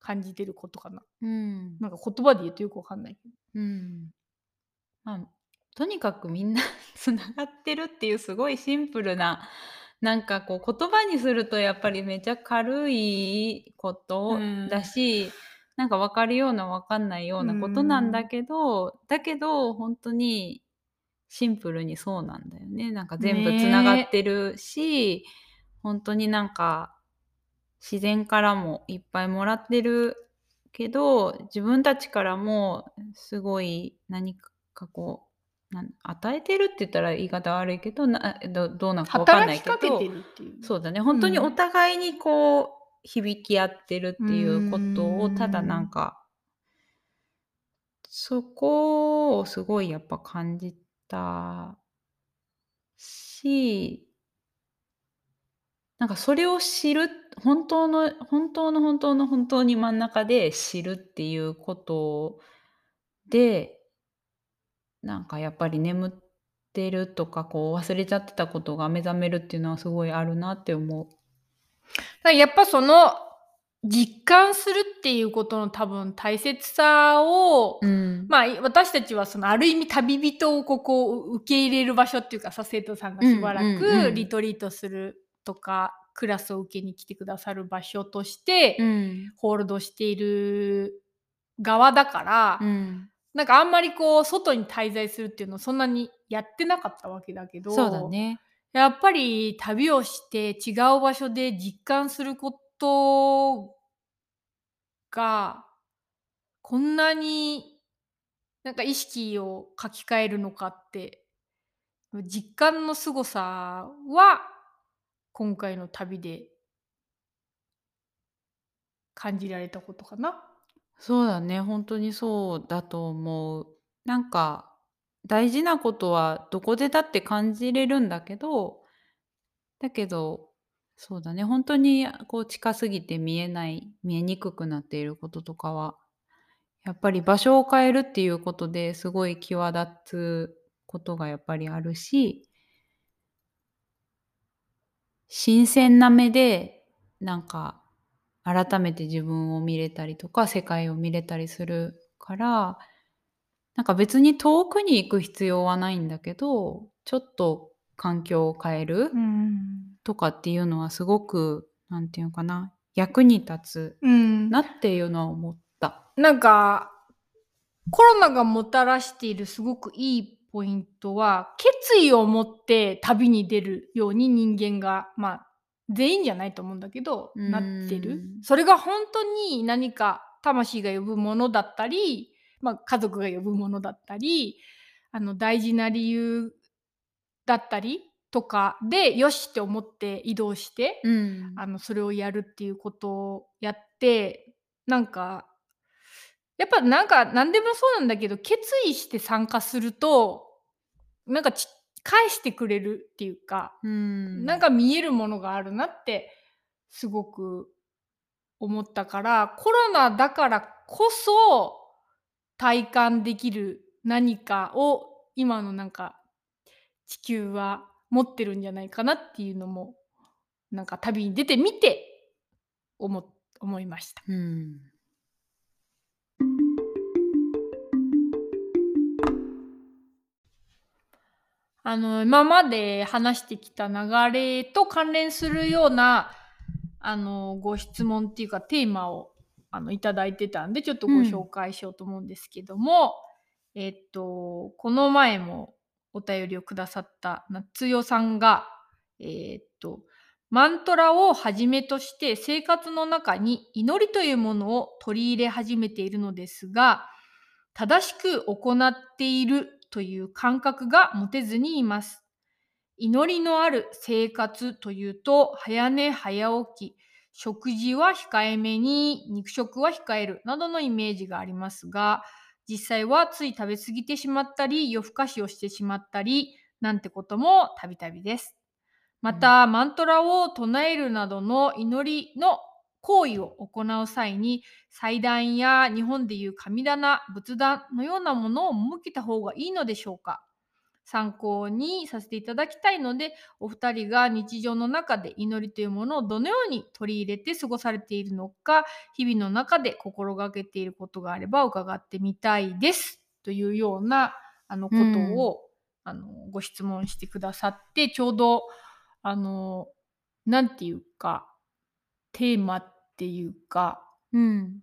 感じてることかな。うんなんか言葉で言うとよくわかんないけど。うんまあ、とにかくみんな つながってるっていうすごいシンプルななんかこう言葉にするとやっぱりめちゃ軽いことうん。だし、なんか分かるような分かんないようなことなんだけど、だけど本当にシンプルにそうなんだよね。なんか全部つながってるし、本当になんか自然からもいっぱいもらってるけど自分たちからもすごい何かこうなん与えてるって言ったら言い方悪いけどなどどうなんか分かんないけど。そうだね。本当にうん。お互いにこう響き合ってるっていうことうんをただなんかそこをすごいやっぱ感じたしなんかそれを知る本当の本当の本当の本当に真ん中で知るっていうことでなんかやっぱり眠ってるとかこう忘れちゃってたことが目覚めるっていうのはすごいあるなって思う。やっぱその実感するっていうことの多分大切さを、ん。まあ私たちはそのある意味旅人をここを受け入れる場所っていうかさ生徒さんがしばらくリトリートするとか、クラスを受けに来てくださる場所として、うん。ホールドしている側だから、うんなんかあんまりこう外に滞在するっていうのをそんなにやってなかったわけだけどそうだね。やっぱり旅をして違う場所で実感することがこんなになんか意識を書き換えるのかって実感の凄さは今回の旅で感じられたことかな。そうだね。本当にそうだと思う。なんか大事なことはどこでだって感じれるんだけどだけどそうだね。本当にこう近すぎて見えない見えにくくなっていることとかはやっぱり場所を変えるっていうことですごい際立つことがやっぱりあるし。新鮮な目でなんか改めて自分を見れたりとか世界を見れたりするからなんか別に遠くに行く必要はないんだけどちょっと環境を変えるうんとかっていうのはすごくなんていうのかな役に立つうん、なっていうのは思った。なんかコロナがもたらしているすごくいいポイントは、決意を持って旅に出るように人間が、まあ、全員じゃないと思うんだけど、うんなってる。それが本当に何か魂が呼ぶものだったり、まあ、家族が呼ぶものだったり、あの大事な理由だったりとかでよしって思って移動して、うんあのそれをやるっていうことをやってなんかやっぱなんか何でもそうなんだけど決意して参加するとなんかち返してくれるっていうか、うんなんか見えるものがあるなってすごく思ったからコロナだからこそ体感できる何かを今のなんか地球は持ってるんじゃないかなっていうのもなんか旅に出てみて思思いました。うんあの今まで話してきた流れと関連するようなあのご質問っていうかテーマをあのいただいてたんでちょっとご紹介しようと思うんですけども、えっとこの前もお便りをくださった夏代さんがえっとマントラをはじめとして生活の中に祈りというものを取り入れ始めているのですが正しく行っているという感覚が持てずにいます。祈りのある生活というと早寝早起き食事は控えめに肉食は控えるなどのイメージがありますが実際はつい食べ過ぎてしまったり夜更かしをしてしまったりなんてこともたびたびです。また、マントラを唱えるなどの祈りの行為を行う際に祭壇や日本でいう神棚仏壇のようなものを設けた方がいいのでしょうか？参考にさせていただきたいのでお二人が日常の中で祈りというものをどのように取り入れて過ごされているのか日々の中で心がけていることがあれば伺ってみたいです。というようなあのことを、あのご質問してくださってちょうどあのなんていうかテーマっていうかうん。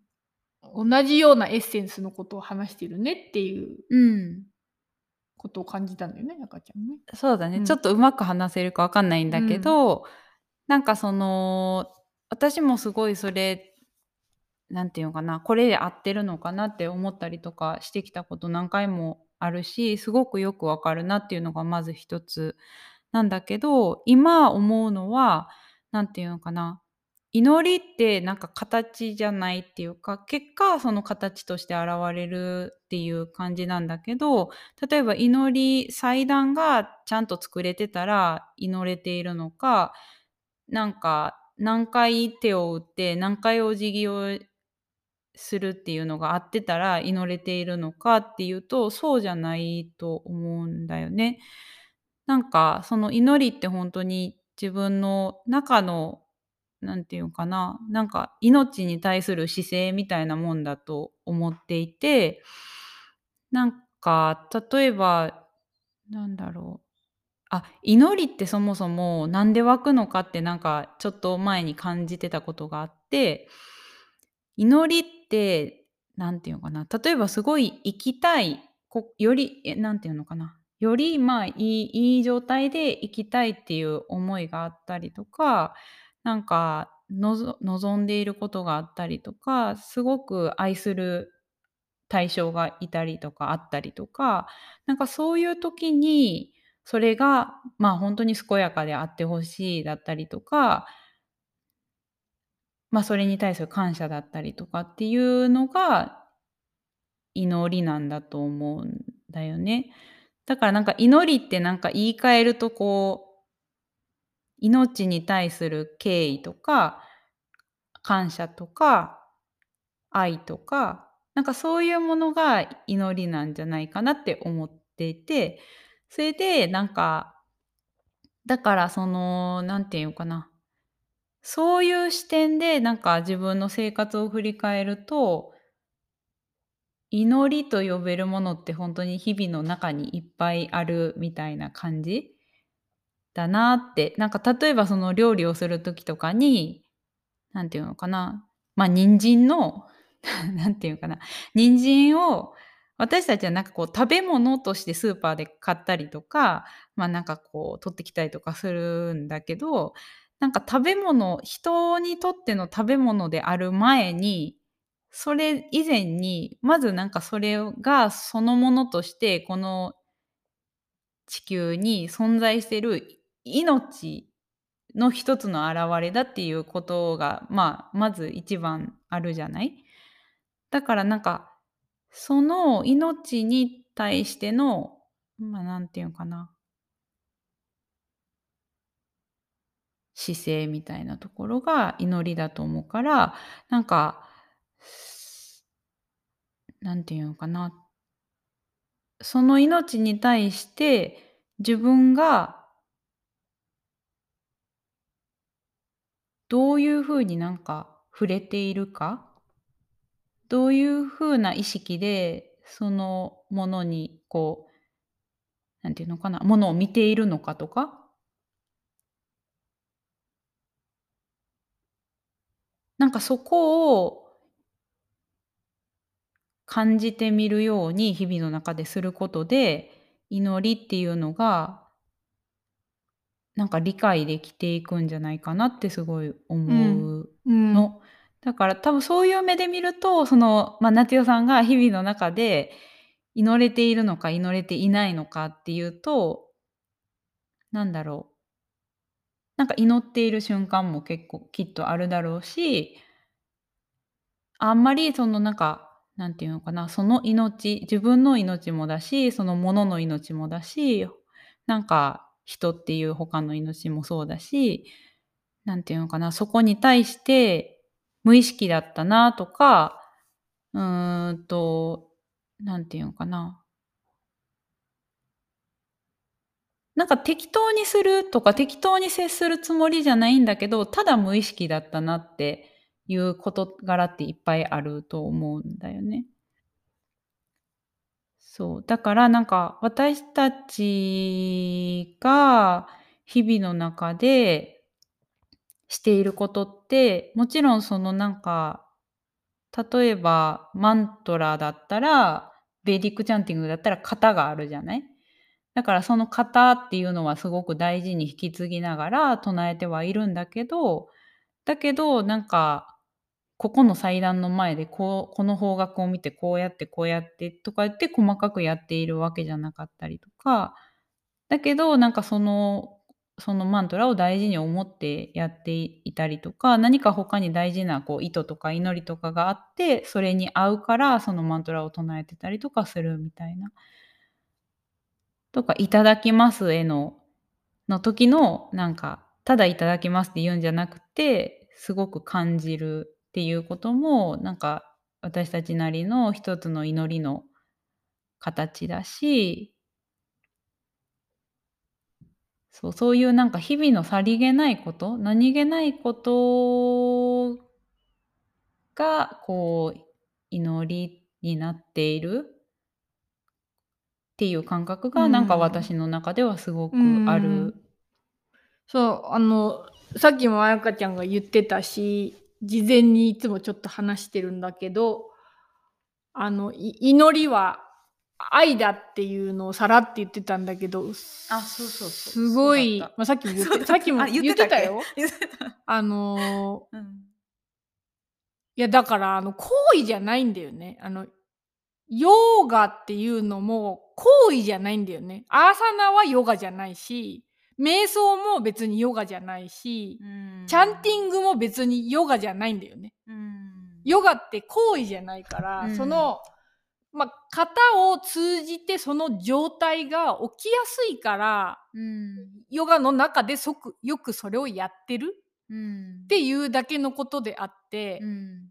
同じようなエッセンスのことを話してるねっていううん。ことを感じたんだよね赤ちゃんね。そうだね、うん。ちょっとうまく話せるかわかんないんだけど、なんかその私もすごいそれなんていうのかなこれで合ってるのかなって思ったりとかしてきたこと何回もあるしすごくよくわかるなっていうのがまず一つなんだけど今思うのはなんていうのかな祈りってなんか形じゃないっていうか結果その形として現れるっていう感じなんだけど例えば祈り祭壇がちゃんと作れてたら祈れているのかなんか何回手を打って何回お辞儀をするっていうのがあってたら祈れているのかっていうとそうじゃないと思うんだよね。なんかその祈りって本当に自分の中のなんていうかな。なんか命に対する姿勢みたいなもんだと思っていてなんか例えばなんだろう。あ祈りってそもそもなんで湧くのかってなんかちょっと前に感じてたことがあって祈りってなんていうのかな。例えばすごい生きたいこよりえなんていうのかな。よりまあいいいい状態で生きたいっていう思いがあったりとかなんかのぞ望んでいることがあったりとかすごく愛する対象がいたりとかあったりとかなんかそういう時にそれがまあ本当に健やかであってほしいだったりとかまあそれに対する感謝だったりとかっていうのが祈りなんだと思うんだよね。だからなんか祈りってなんか言い換えるとこう命に対する敬意とか感謝とか愛とかなんかそういうものが祈りなんじゃないかなって思っていてそれでなんかだからそのなんていうかな。そういう視点でなんか自分の生活を振り返ると祈りと呼べるものって本当に日々の中にいっぱいあるみたいな感じ。だなって。なんか例えばその料理をする時とかになんていうのかな。まあ人参の なんていうのかな。人参を私たちはなんかこう食べ物としてスーパーで買ったりとか、まあ、なんかこう取ってきたりとかするんだけど、なんか食べ物人にとっての食べ物である前に、それ以前に、まずなんかそれがそのものとしてこの地球に存在してる命の一つの表れだっていうことが、まあ、まず一番あるじゃない？だからなんか、その命に対しての、まあ、なんていうのかな？姿勢みたいなところが祈りだと思うから、なんか、なんていうのかな？その命に対して自分がどういうふうになんか触れているか？どういうふうな意識でそのものにこうなんていうのかな？ものを見ているのかとか？なんかそこを感じてみるように日々の中ですることで祈りっていうのがなんか理解できていくんじゃないかなってすごい思ううん。の。だから多分そういう目で見るとその、まあ、夏代さんが日々の中で祈れているのか祈れていないのかっていうとなんだろうなんか祈っている瞬間も結構きっとあるだろうしあんまりそのなんかなんていうのかなその命自分の命もだしそのものの命もだしなんか人っていう他の命もそうだしなんていうのかなそこに対して無意識だったなとかうーんとなんていうのかななんか適当にするとか適当に接するつもりじゃないんだけどただ無意識だったなっていう事柄っていっぱいあると思うんだよね。そう。だからなんか私たちが日々の中でしていることってもちろんそのなんか例えばマントラだったらベーディックチャンティングだったら型があるじゃない？だからその型っていうのはすごく大事に引き継ぎながら唱えてはいるんだけどだけどなんかここの祭壇の前でこうこの方角を見てこうやってこうやってとか言って細かくやっているわけじゃなかったりとかだけどなんかそのそのマントラを大事に思ってやっていたりとか何か他に大事なこう意図とか祈りとかがあってそれに合うからそのマントラを唱えてたりとかするみたいな。とか「いただきます」へのの時のなんかただ「いただきます」って言うんじゃなくてすごく感じるっていうこともなんか私たちなりの一つの祈りの形だしそうそういうなんか日々のさりげないこと何気ないことがこう祈りになっているっていう感覚がなんかうん私の中ではすごくうんある。そう、あの、さっきもあやかちゃんが言ってたし、事前にいつもちょっと話してるんだけど、あの、い祈りは愛だっていうのをさらって言ってたんだけど、あそうそうそうすごい、まあ、さっきも言って、さっきもあ言ってたよ。言ってた。あのーうんいやだからあの行為じゃないんだよね。あのヨガっていうのも行為じゃないんだよね。アーサナはヨガじゃないし、瞑想も別にヨガじゃないし、チャンティングも別にヨガじゃないんだよね。うん。ヨガって行為じゃないから、うん。その、まあ、型を通じてその状態が起きやすいから、うん。ヨガの中で即よくそれをやってるうん。っていうだけのことであって、うん。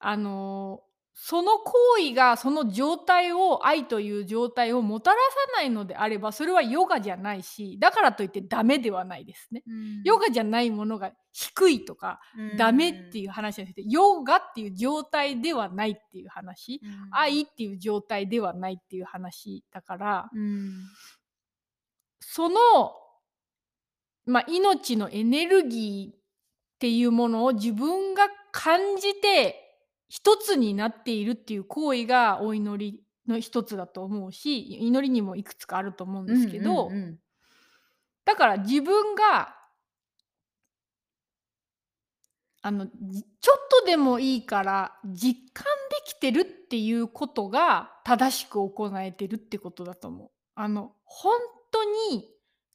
あのーその行為がその状態を愛という状態をもたらさないのであればそれはヨガじゃないしだからといってダメではないですね。うん。ヨガじゃないものが低いとかダメっていう話じゃなくてヨガっていう状態ではないっていう話。うん。愛っていう状態ではないっていう話だからうん。その、まあ、命のエネルギーっていうものを自分が感じて一つになっているっていう行為がお祈りの一つだと思うし祈りにもいくつかあると思うんですけど、うんうんうんだから自分があのじちょっとでもいいから実感できてるっていうことが正しく行えてるってことだと思う。あの本当に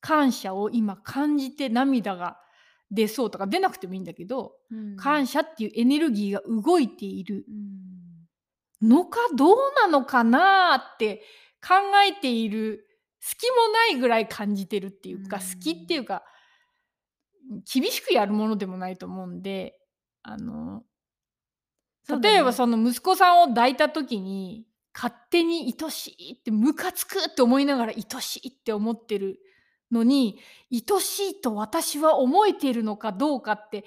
感謝を今感じて涙が出そうとか出なくてもいいんだけど、うん。感謝っていうエネルギーが動いている。うん。のかどうなのかなって考えている隙もないぐらい感じてるっていうか、うん。好きっていうか厳しくやるものでもないと思うんであの例えばその息子さんを抱いた時に勝手に愛しいってムカつくって思いながら愛しいって思ってるのに愛しいと私は思えているのかどうかって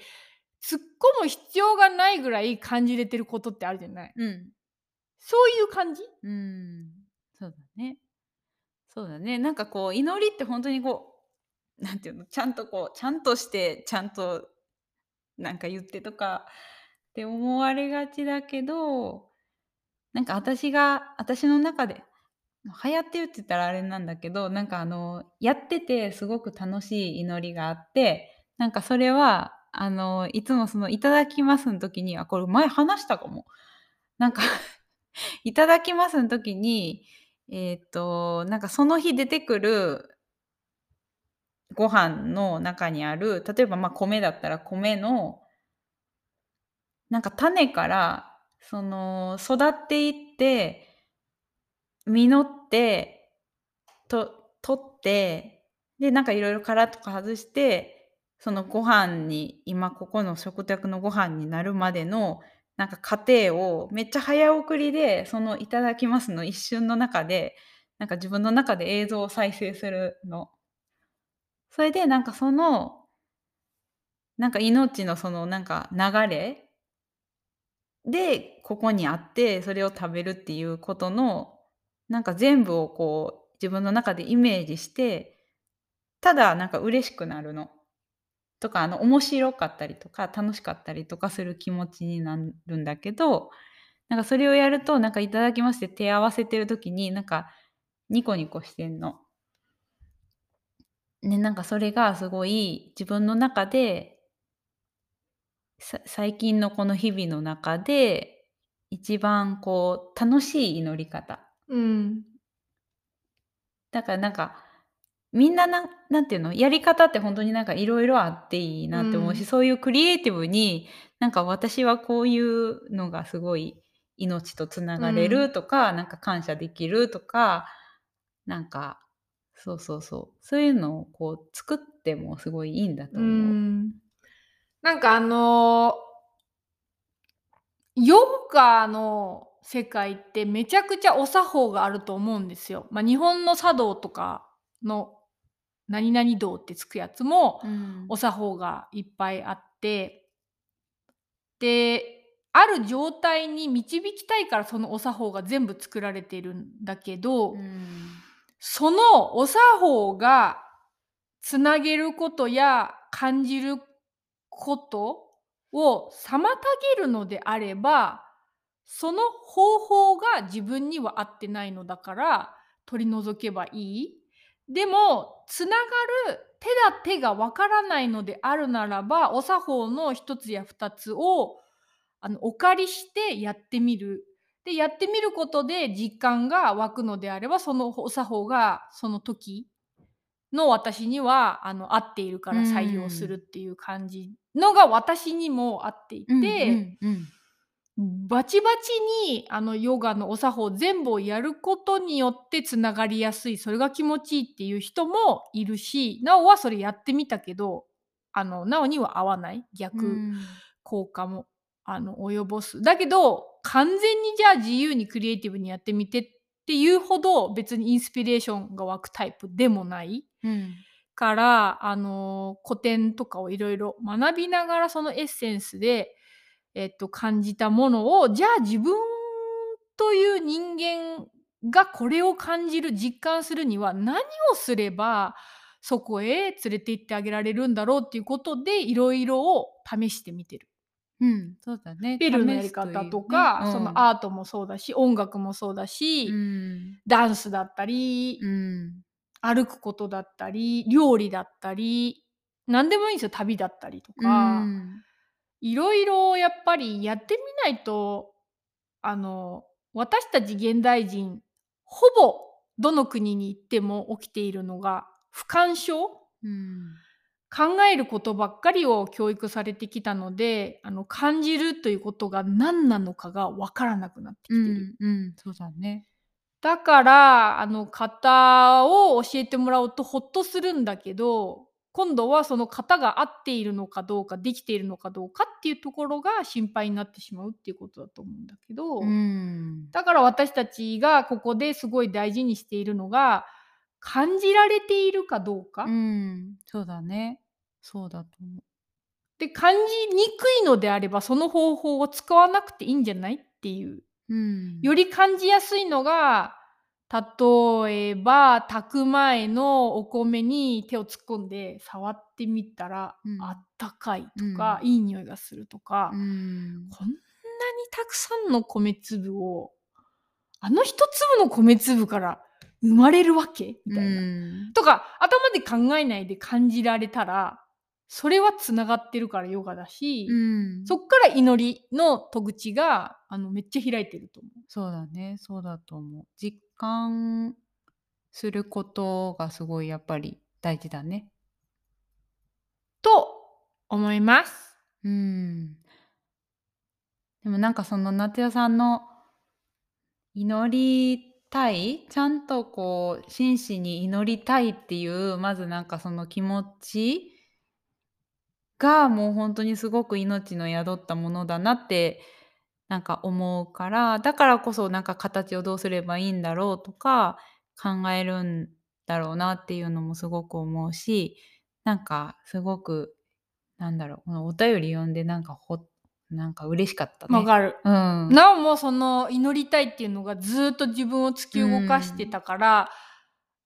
突っ込む必要がないぐらい感じれてることってあるじゃない。うん。そういう感じ？うん。そうだね。そうだね。なんかこう祈りって本当にこうなんていうの？ちゃんとこうちゃんとしてちゃんとなんか言ってとかって思われがちだけどなんか私が私の中で流行ってるって言ったらあれなんだけどなんかあのやっててすごく楽しい祈りがあってなんかそれはあのいつもその「いただきます」の時にあこれ前話したかも。なんか いただきますの時にえっ、となんかその日出てくるご飯の中にある例えばまあ米だったら米のなんか種からその育っていって実ってと取ってでなんかいろいろ殻とか外してそのご飯に今ここの食卓のご飯になるまでのなんか過程をめっちゃ早送りでその「いただきます」の一瞬の中でなんか自分の中で映像を再生するの。それでなんかそのなんか命のそのなんか流れでここにあってそれを食べるっていうことのなんか全部をこう自分の中でイメージしてただなんか嬉しくなるの。とかあの面白かったりとか楽しかったりとかする気持ちになるんだけどなんかそれをやるとなんか「いただきます」って手合わせてる時になんかニコニコしてんの。ねなんかそれがすごい自分の中で最近のこの日々の中で一番こう楽しい祈り方うん。だからなんかみんななんなんていうのやり方って本当になんかいろいろあっていいなって思うし、うん。そういうクリエイティブになんか私はこういうのがすごい命とつながれるとか、なんか感謝できるとかなんかそうそうそう。そういうのをこう作ってもすごいいいんだとう思う。ん。なんかあのヨガの世界ってめちゃくちゃお作法があると思うんですよ。まあ、日本の茶道とかの何々道ってつくやつもうんお作法がいっぱいあってである状態に導きたいからそのお作法が全部作られているんだけど、うんそのお作法がつなげることや感じることを妨げるのであればその方法が自分には合ってないのだから取り除けばいい。でもつながる手だ手がわからないのであるならばお作法の一つや二つをあのお借りしてやってみる。でやってみることで実感が湧くのであればそのお作法がその時の私にはあの合っているから採用するっていう感じのが私にも合っていて、うんうんうんバチバチにあのヨガのお作法全部をやることによってつながりやすいそれが気持ちいいっていう人もいるしなおはそれやってみたけどあのなおには合わない。逆うん。効果もあの及ぼす。だけど完全にじゃあ自由にクリエイティブにやってみてっていうほど別にインスピレーションが湧くタイプでもない。うん。から、あの古典とかをいろいろ学びながらそのエッセンスで、えっと、感じたものをじゃあ自分という人間がこれを感じる実感するには何をすればそこへ連れて行ってあげられるんだろうっていうことでいろいろを試してみてる。うん、そうだね。ペルーのやり方とか、そのアートもそうだし音楽もそうだし、うん、ダンスだったり、うん、歩くことだったり料理だったり何でもいいんですよ旅だったりとうか、ん、いろいろやっぱりやってみないとあの私たち現代人ほぼどの国に行っても起きているのが不干渉うん、考えることばっかりを教育されてきたのであの感じるということが何なのかが分からなくなってきてうる。ん、うん、そうだね。だからあの型を教えてもらうとほっとするんだけど今度はその型が合っているのかどうかできているのかどうかっていうところが心配になってしまうっていうことだと思うんだけど、うん、だから私たちがここですごい大事にしているのが感じられているかどうか、うん、そうだね。そうだと思う。で感じにくいのであればその方法を使わなくていいんじゃないっていう。うん、より感じやすいのが例えば炊く前のお米に手を突っ込んで触ってみたら、うん。あったかいとか、いい匂いがするとか、うん、こんなにたくさんの米粒をあの一粒の米粒から生まれるわけ？みたいな。うん、とか頭で考えないで感じられたらそれはつながってるからヨガだし、うん、そっから祈りの戸口があのめっちゃ開いてると思う。そうだね、そうだと思う。実感することがすごいやっぱり大事だね。と思います。うん。でもなんかその夏代さんの祈りたいちゃんとこう真摯に祈りたいっていうまずなんかその気持ちがもう本当にすごく命の宿ったものだなってなんか思うからだからこそなんか形をどうすればいいんだろうとか考えるんだろうなっていうのもすごく思うしなんかすごくなんだろうこのお便り読んでなんかほなんか嬉しかったね。わかる。うん、なおもその祈りたいっていうのがずっと自分を突き動かしてたから、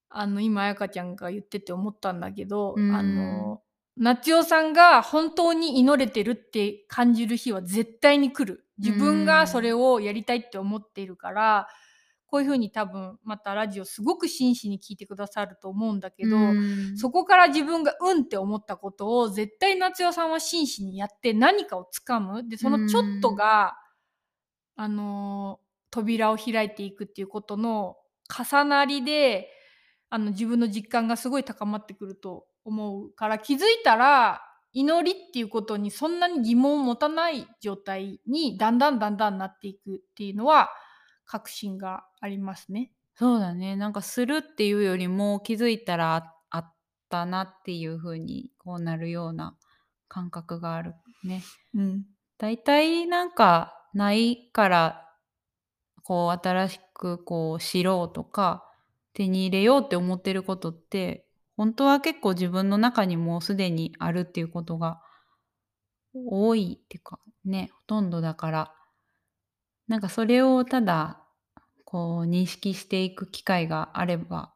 あの今彩香ちゃんが言ってて思ったんだけど、うんあの夏代さんが本当に祈れてるって感じる日は絶対に来る。自分がそれをやりたいって思っているから、こういうふうに多分またラジオすごく真摯に聞いてくださると思うんだけど、うん。そこから自分がうんって思ったことを絶対夏代さんは真摯にやって何かをつかむ。でそのちょっとが、あのー扉を開いていくっていうことの重なりであの自分の実感がすごい高まってくると思うから気づいたら祈りっていうことにそんなに疑問を持たない状態にだんだんだんだんなっていくっていうのは確信がありますね。そうだねなんかするっていうよりも気づいたらああったなっていう風にこうなるような感覚があるね。うん、だいたいなんかないからこう新しくこう知ろうとか手に入れようって思ってることって本当は結構自分の中にもうすでにあるっていうことが多いっていうかねほとんどだからなんかそれをただこう認識していく機会があれば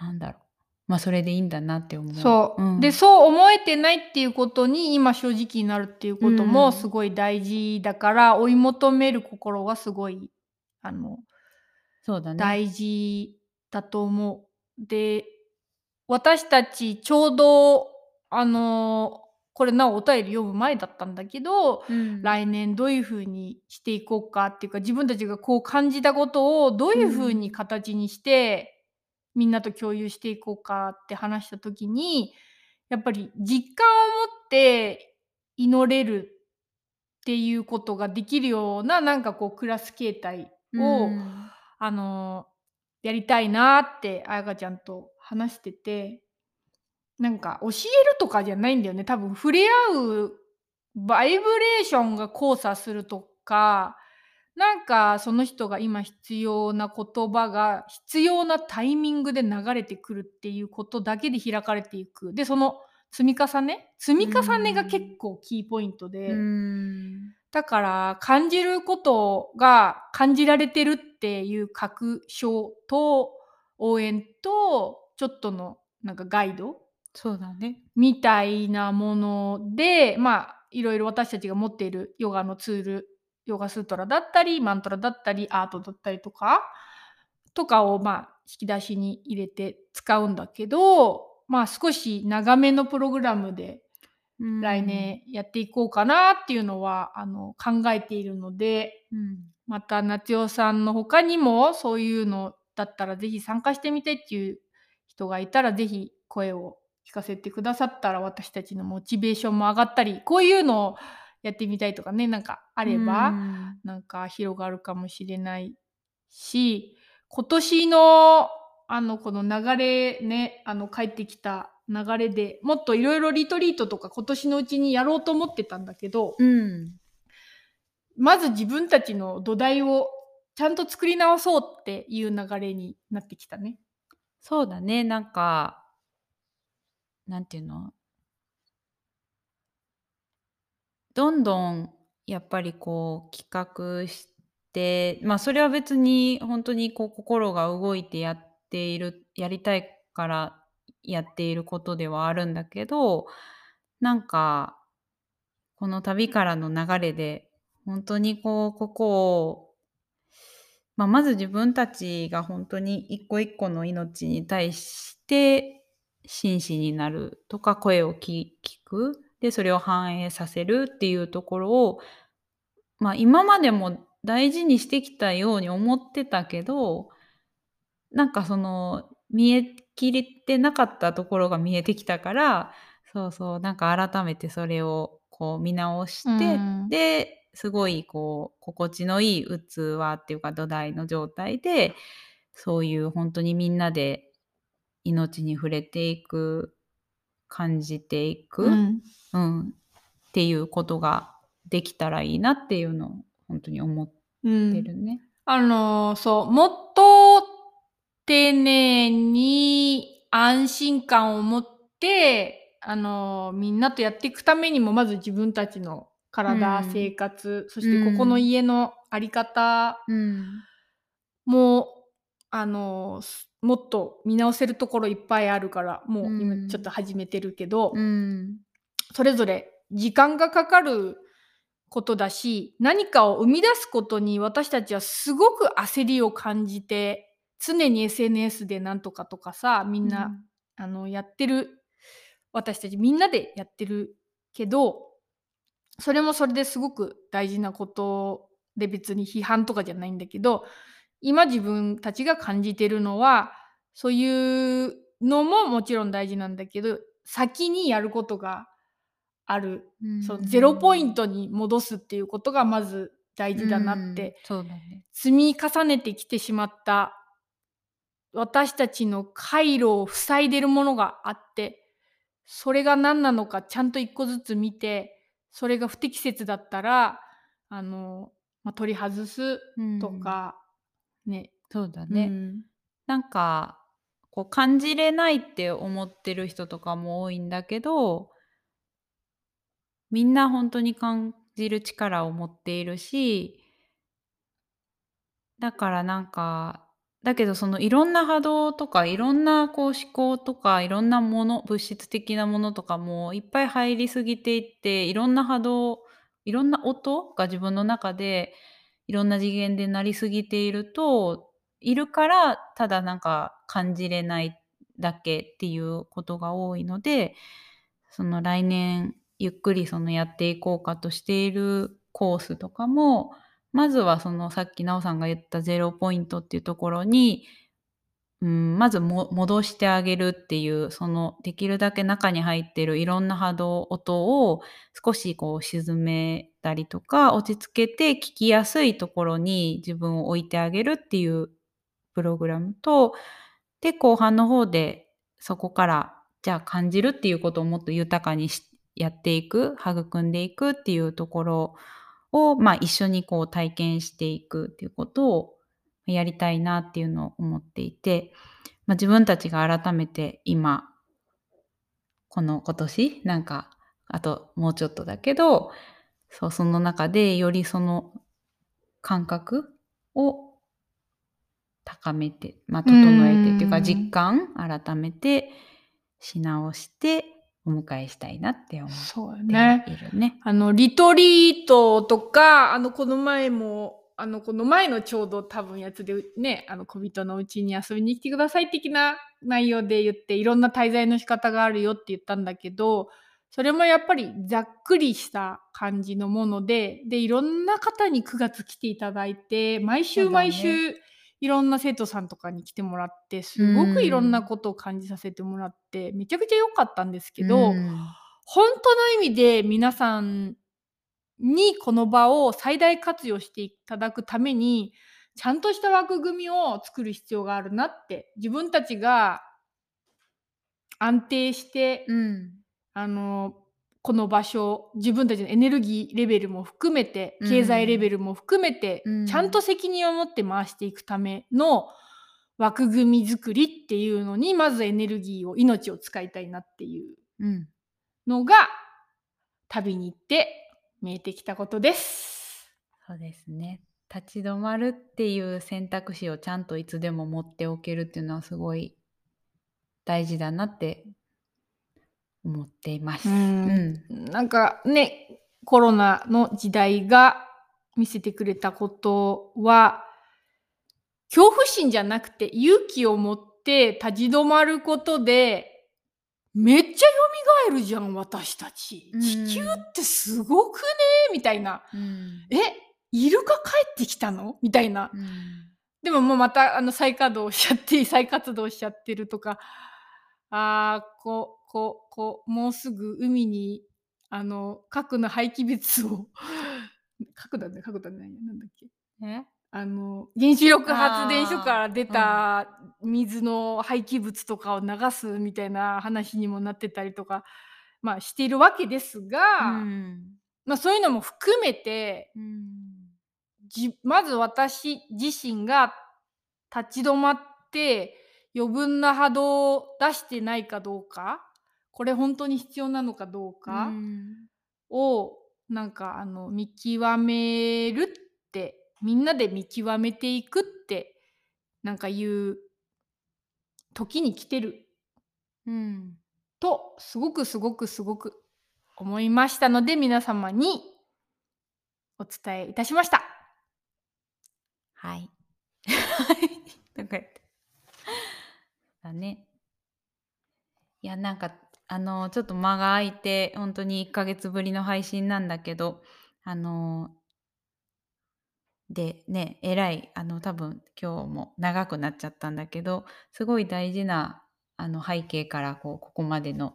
なんだろうまあそれでいいんだなって思う。そう、んでそう思えてないっていうことに今正直になるっていうことうんもすごい大事だから、追い求める心はすごいあのそうだね。大事だと思う。で私たちちょうどあのこれなおお便り読む前だったんだけど、うん。来年どういうふうにしていこうかっていうか自分たちがこう感じたことをどういうふうに形にして、みんなと共有していこうかって話した時にやっぱり実感を持って祈れるっていうことができるようななんかこうクラス形態を、うん。あのやりたいなって彩香ちゃんと話しててなんか教えるとかじゃないんだよね。多分触れ合うバイブレーションが交差するとかなんかその人が今必要な言葉が必要なタイミングで流れてくるっていうことだけで開かれていく。でその積み重ね積み重ねが結構キーポイントで。うんだから感じることが感じられてるっていう確証と応援とちょっとのなんかガイドそうだね。みたいなものでまあいろいろ私たちが持っているヨガのツールヨガスートラだったりマントラだったりアートだったりとかとかをまあ引き出しに入れて使うんだけどまあ少し長めのプログラムでうん来年やっていこうかなっていうのは、あの考えているのでうん。また夏代さんの他にもそういうのだったらぜひ参加してみたいっていう人がいたらぜひ声を聞かせてくださったら私たちのモチベーションも上がったりこういうのをやってみたいとかねなんかあれば、うん。なんか広がるかもしれないし今年のあのこの流れねあの帰ってきた流れでもっといろいろリトリートとか今年のうちにやろうと思ってたんだけど、うんまず自分たちの土台をちゃんと作り直そうっていう流れになってきたね。そうだねなんかなんていうの？どんどんやっぱりこう企画してまあそれは別に本当にこう心が動いてやっているやりたいからやっていることではあるんだけどなんかこの旅からの流れで本当にこうここを、まあ、まず自分たちが本当に一個一個の命に対して真摯になるとか声を聞く。でそれを反映させるっていうところを、まあ、今までも大事にしてきたように思ってたけどなんかその見えきれてなかったところが見えてきたからそうそうなんか改めてそれをこう見直して、うんですごいこう心地のいい器っていうか土台の状態でそういう本当にみんなで命に触れていく感じていく、うん。うんっていうことができたらいいなっていうのを本当に思っうんてるね。あのーそうもっと丁寧に安心感を持って、あのーみんなとやっていくためにもまず自分たちの体、うん。生活そしてここの家の在り方うん。も、あのもっと見直せるところいっぱいあるからもううん今ちょっと始めてるけど、うん。それぞれ時間がかかることだし何かを生み出すことに私たちはすごく焦りを感じて常に SNS でなんとかとかさみんな、あのやってる私たちみんなでやってるけどそれもそれですごく大事なことで別に批判とかじゃないんだけど今自分たちが感じてるのはそういうのももちろん大事なんだけど先にやることがある、うんそのゼロポイントに戻すっていうことがまず大事だなって、うんそうだね。積み重ねてきてしまった私たちの回路を塞いでるものがあってそれが何なのかちゃんと一個ずつ見てそれが不適切だったらあの、まあ、取り外すとか、ね。そうだね。うんなんかこう感じれないって思ってる人とかも多いんだけどみんな本当に感じる力を持っているしだからなんかだけどそのいろんな波動とかいろんなこう思考とかいろんなもの物質的なものとかもいっぱい入りすぎていっていろんな波動いろんな音が自分の中でいろんな次元で鳴りすぎているといるからただなんか感じれないだけっていうことが多いのでその来年ゆっくりそのやっていこうかとしているコースとかもまずはそのさっき奈緒さんが言ったゼロポイントっていうところに、うん、まず戻してあげるっていうそのできるだけ中に入ってるいろんな波動音を少しこう沈めたりとか落ち着けて聞きやすいところに自分を置いてあげるっていうプログラムとで後半の方でそこからじゃあ感じるっていうことをもっと豊かにやっていく育んでいくっていうところを、まあ、一緒にこう体験していくっていうことをやりたいなっていうのを思っていて、まあ、自分たちが改めて今この今年なんかあともうちょっとだけどそうその中でよりその感覚を高めて、まあ、整えてっていうかうん。実感改めてし直してお迎えしたいなって思ってね。いるね。あの、リトリートとか、あの、この前も、あの、この前のちょうど多分やつでね、あの、小人のうちに遊びに来てください的な内容で言って、いろんな滞在の仕方があるよって言ったんだけど、それもやっぱりざっくりした感じのもので、で、いろんな方に9月来ていただいて、毎週毎週、いろんな生徒さんとかに来てもらって、すごくいろんなことを感じさせてもらって、めちゃくちゃ良かったんですけど、うん。本当の意味で皆さんにこの場を最大活用していただくためにちゃんとした枠組みを作る必要があるなって自分たちが安定して、うん。あのこの場所自分たちのエネルギーレベルも含めてうん経済レベルも含めて、うんちゃんと責任を持って回していくための枠組み作りっていうのにまずエネルギーを命を使いたいなっていううんのが旅に行って見えてきたことです。そうですね。立ち止まるっていう選択肢をちゃんといつでも持っておけるっていうのはすごい大事だなって思っています。うん。なんかねコロナの時代が見せてくれたことは恐怖心じゃなくて勇気を持って立ち止まることでめっちゃ蘇るじゃん私たち。うん。地球ってすごくねみたいな。うん。えイルカ帰ってきたの？みたいな。うん。でももうまたあの再稼働しちゃって再活動しちゃってるとか。あーこうこうこうもうすぐ海にあの核の廃棄物を 核だね核だねなんだっけ？え？あの原子力発電所から出た水の廃棄物とかを流すみたいな話にもなってたりとか、まあ、しているわけですが、うん。まあ、そういうのも含めてうん。じまず私自身が立ち止まって余分な波動を出してないかどうかこれ本当に必要なのかどうかうんをなんかあの見極めるってみんなで見極めていくってなんかいう時に来てるうんとすごくすごくすごく思いましたので皆様にお伝えいたしました。はい。とか言って。だね。いや、なんか、あの、ちょっと間が空いて、本当に1ヶ月ぶりの配信なんだけど、あの、でね、えらい、あの、多分今日も長くなっちゃったんだけど、すごい大事な、あの、背景から、こう、ここまでの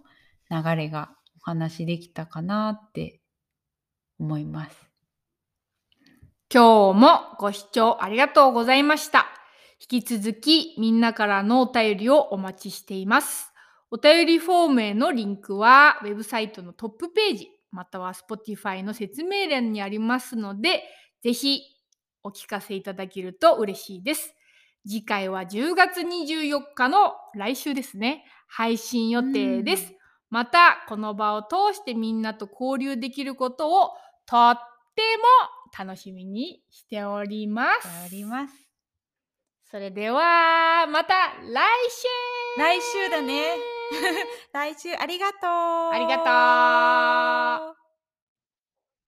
流れがお話できたかなって思います。今日もご視聴ありがとうございました。引き続きみんなからのお便りをお待ちしています。お便りフォームへのリンクはウェブサイトのトップページまたは Spotify の説明欄にありますので、ぜひお聞かせいただけると嬉しいです。次回は10月24日の来週ですね。配信予定です。またこの場を通してみんなと交流できることをとっても楽しみにしております。あります。それではまた来週来週だね。来週ありがとう。ありがとう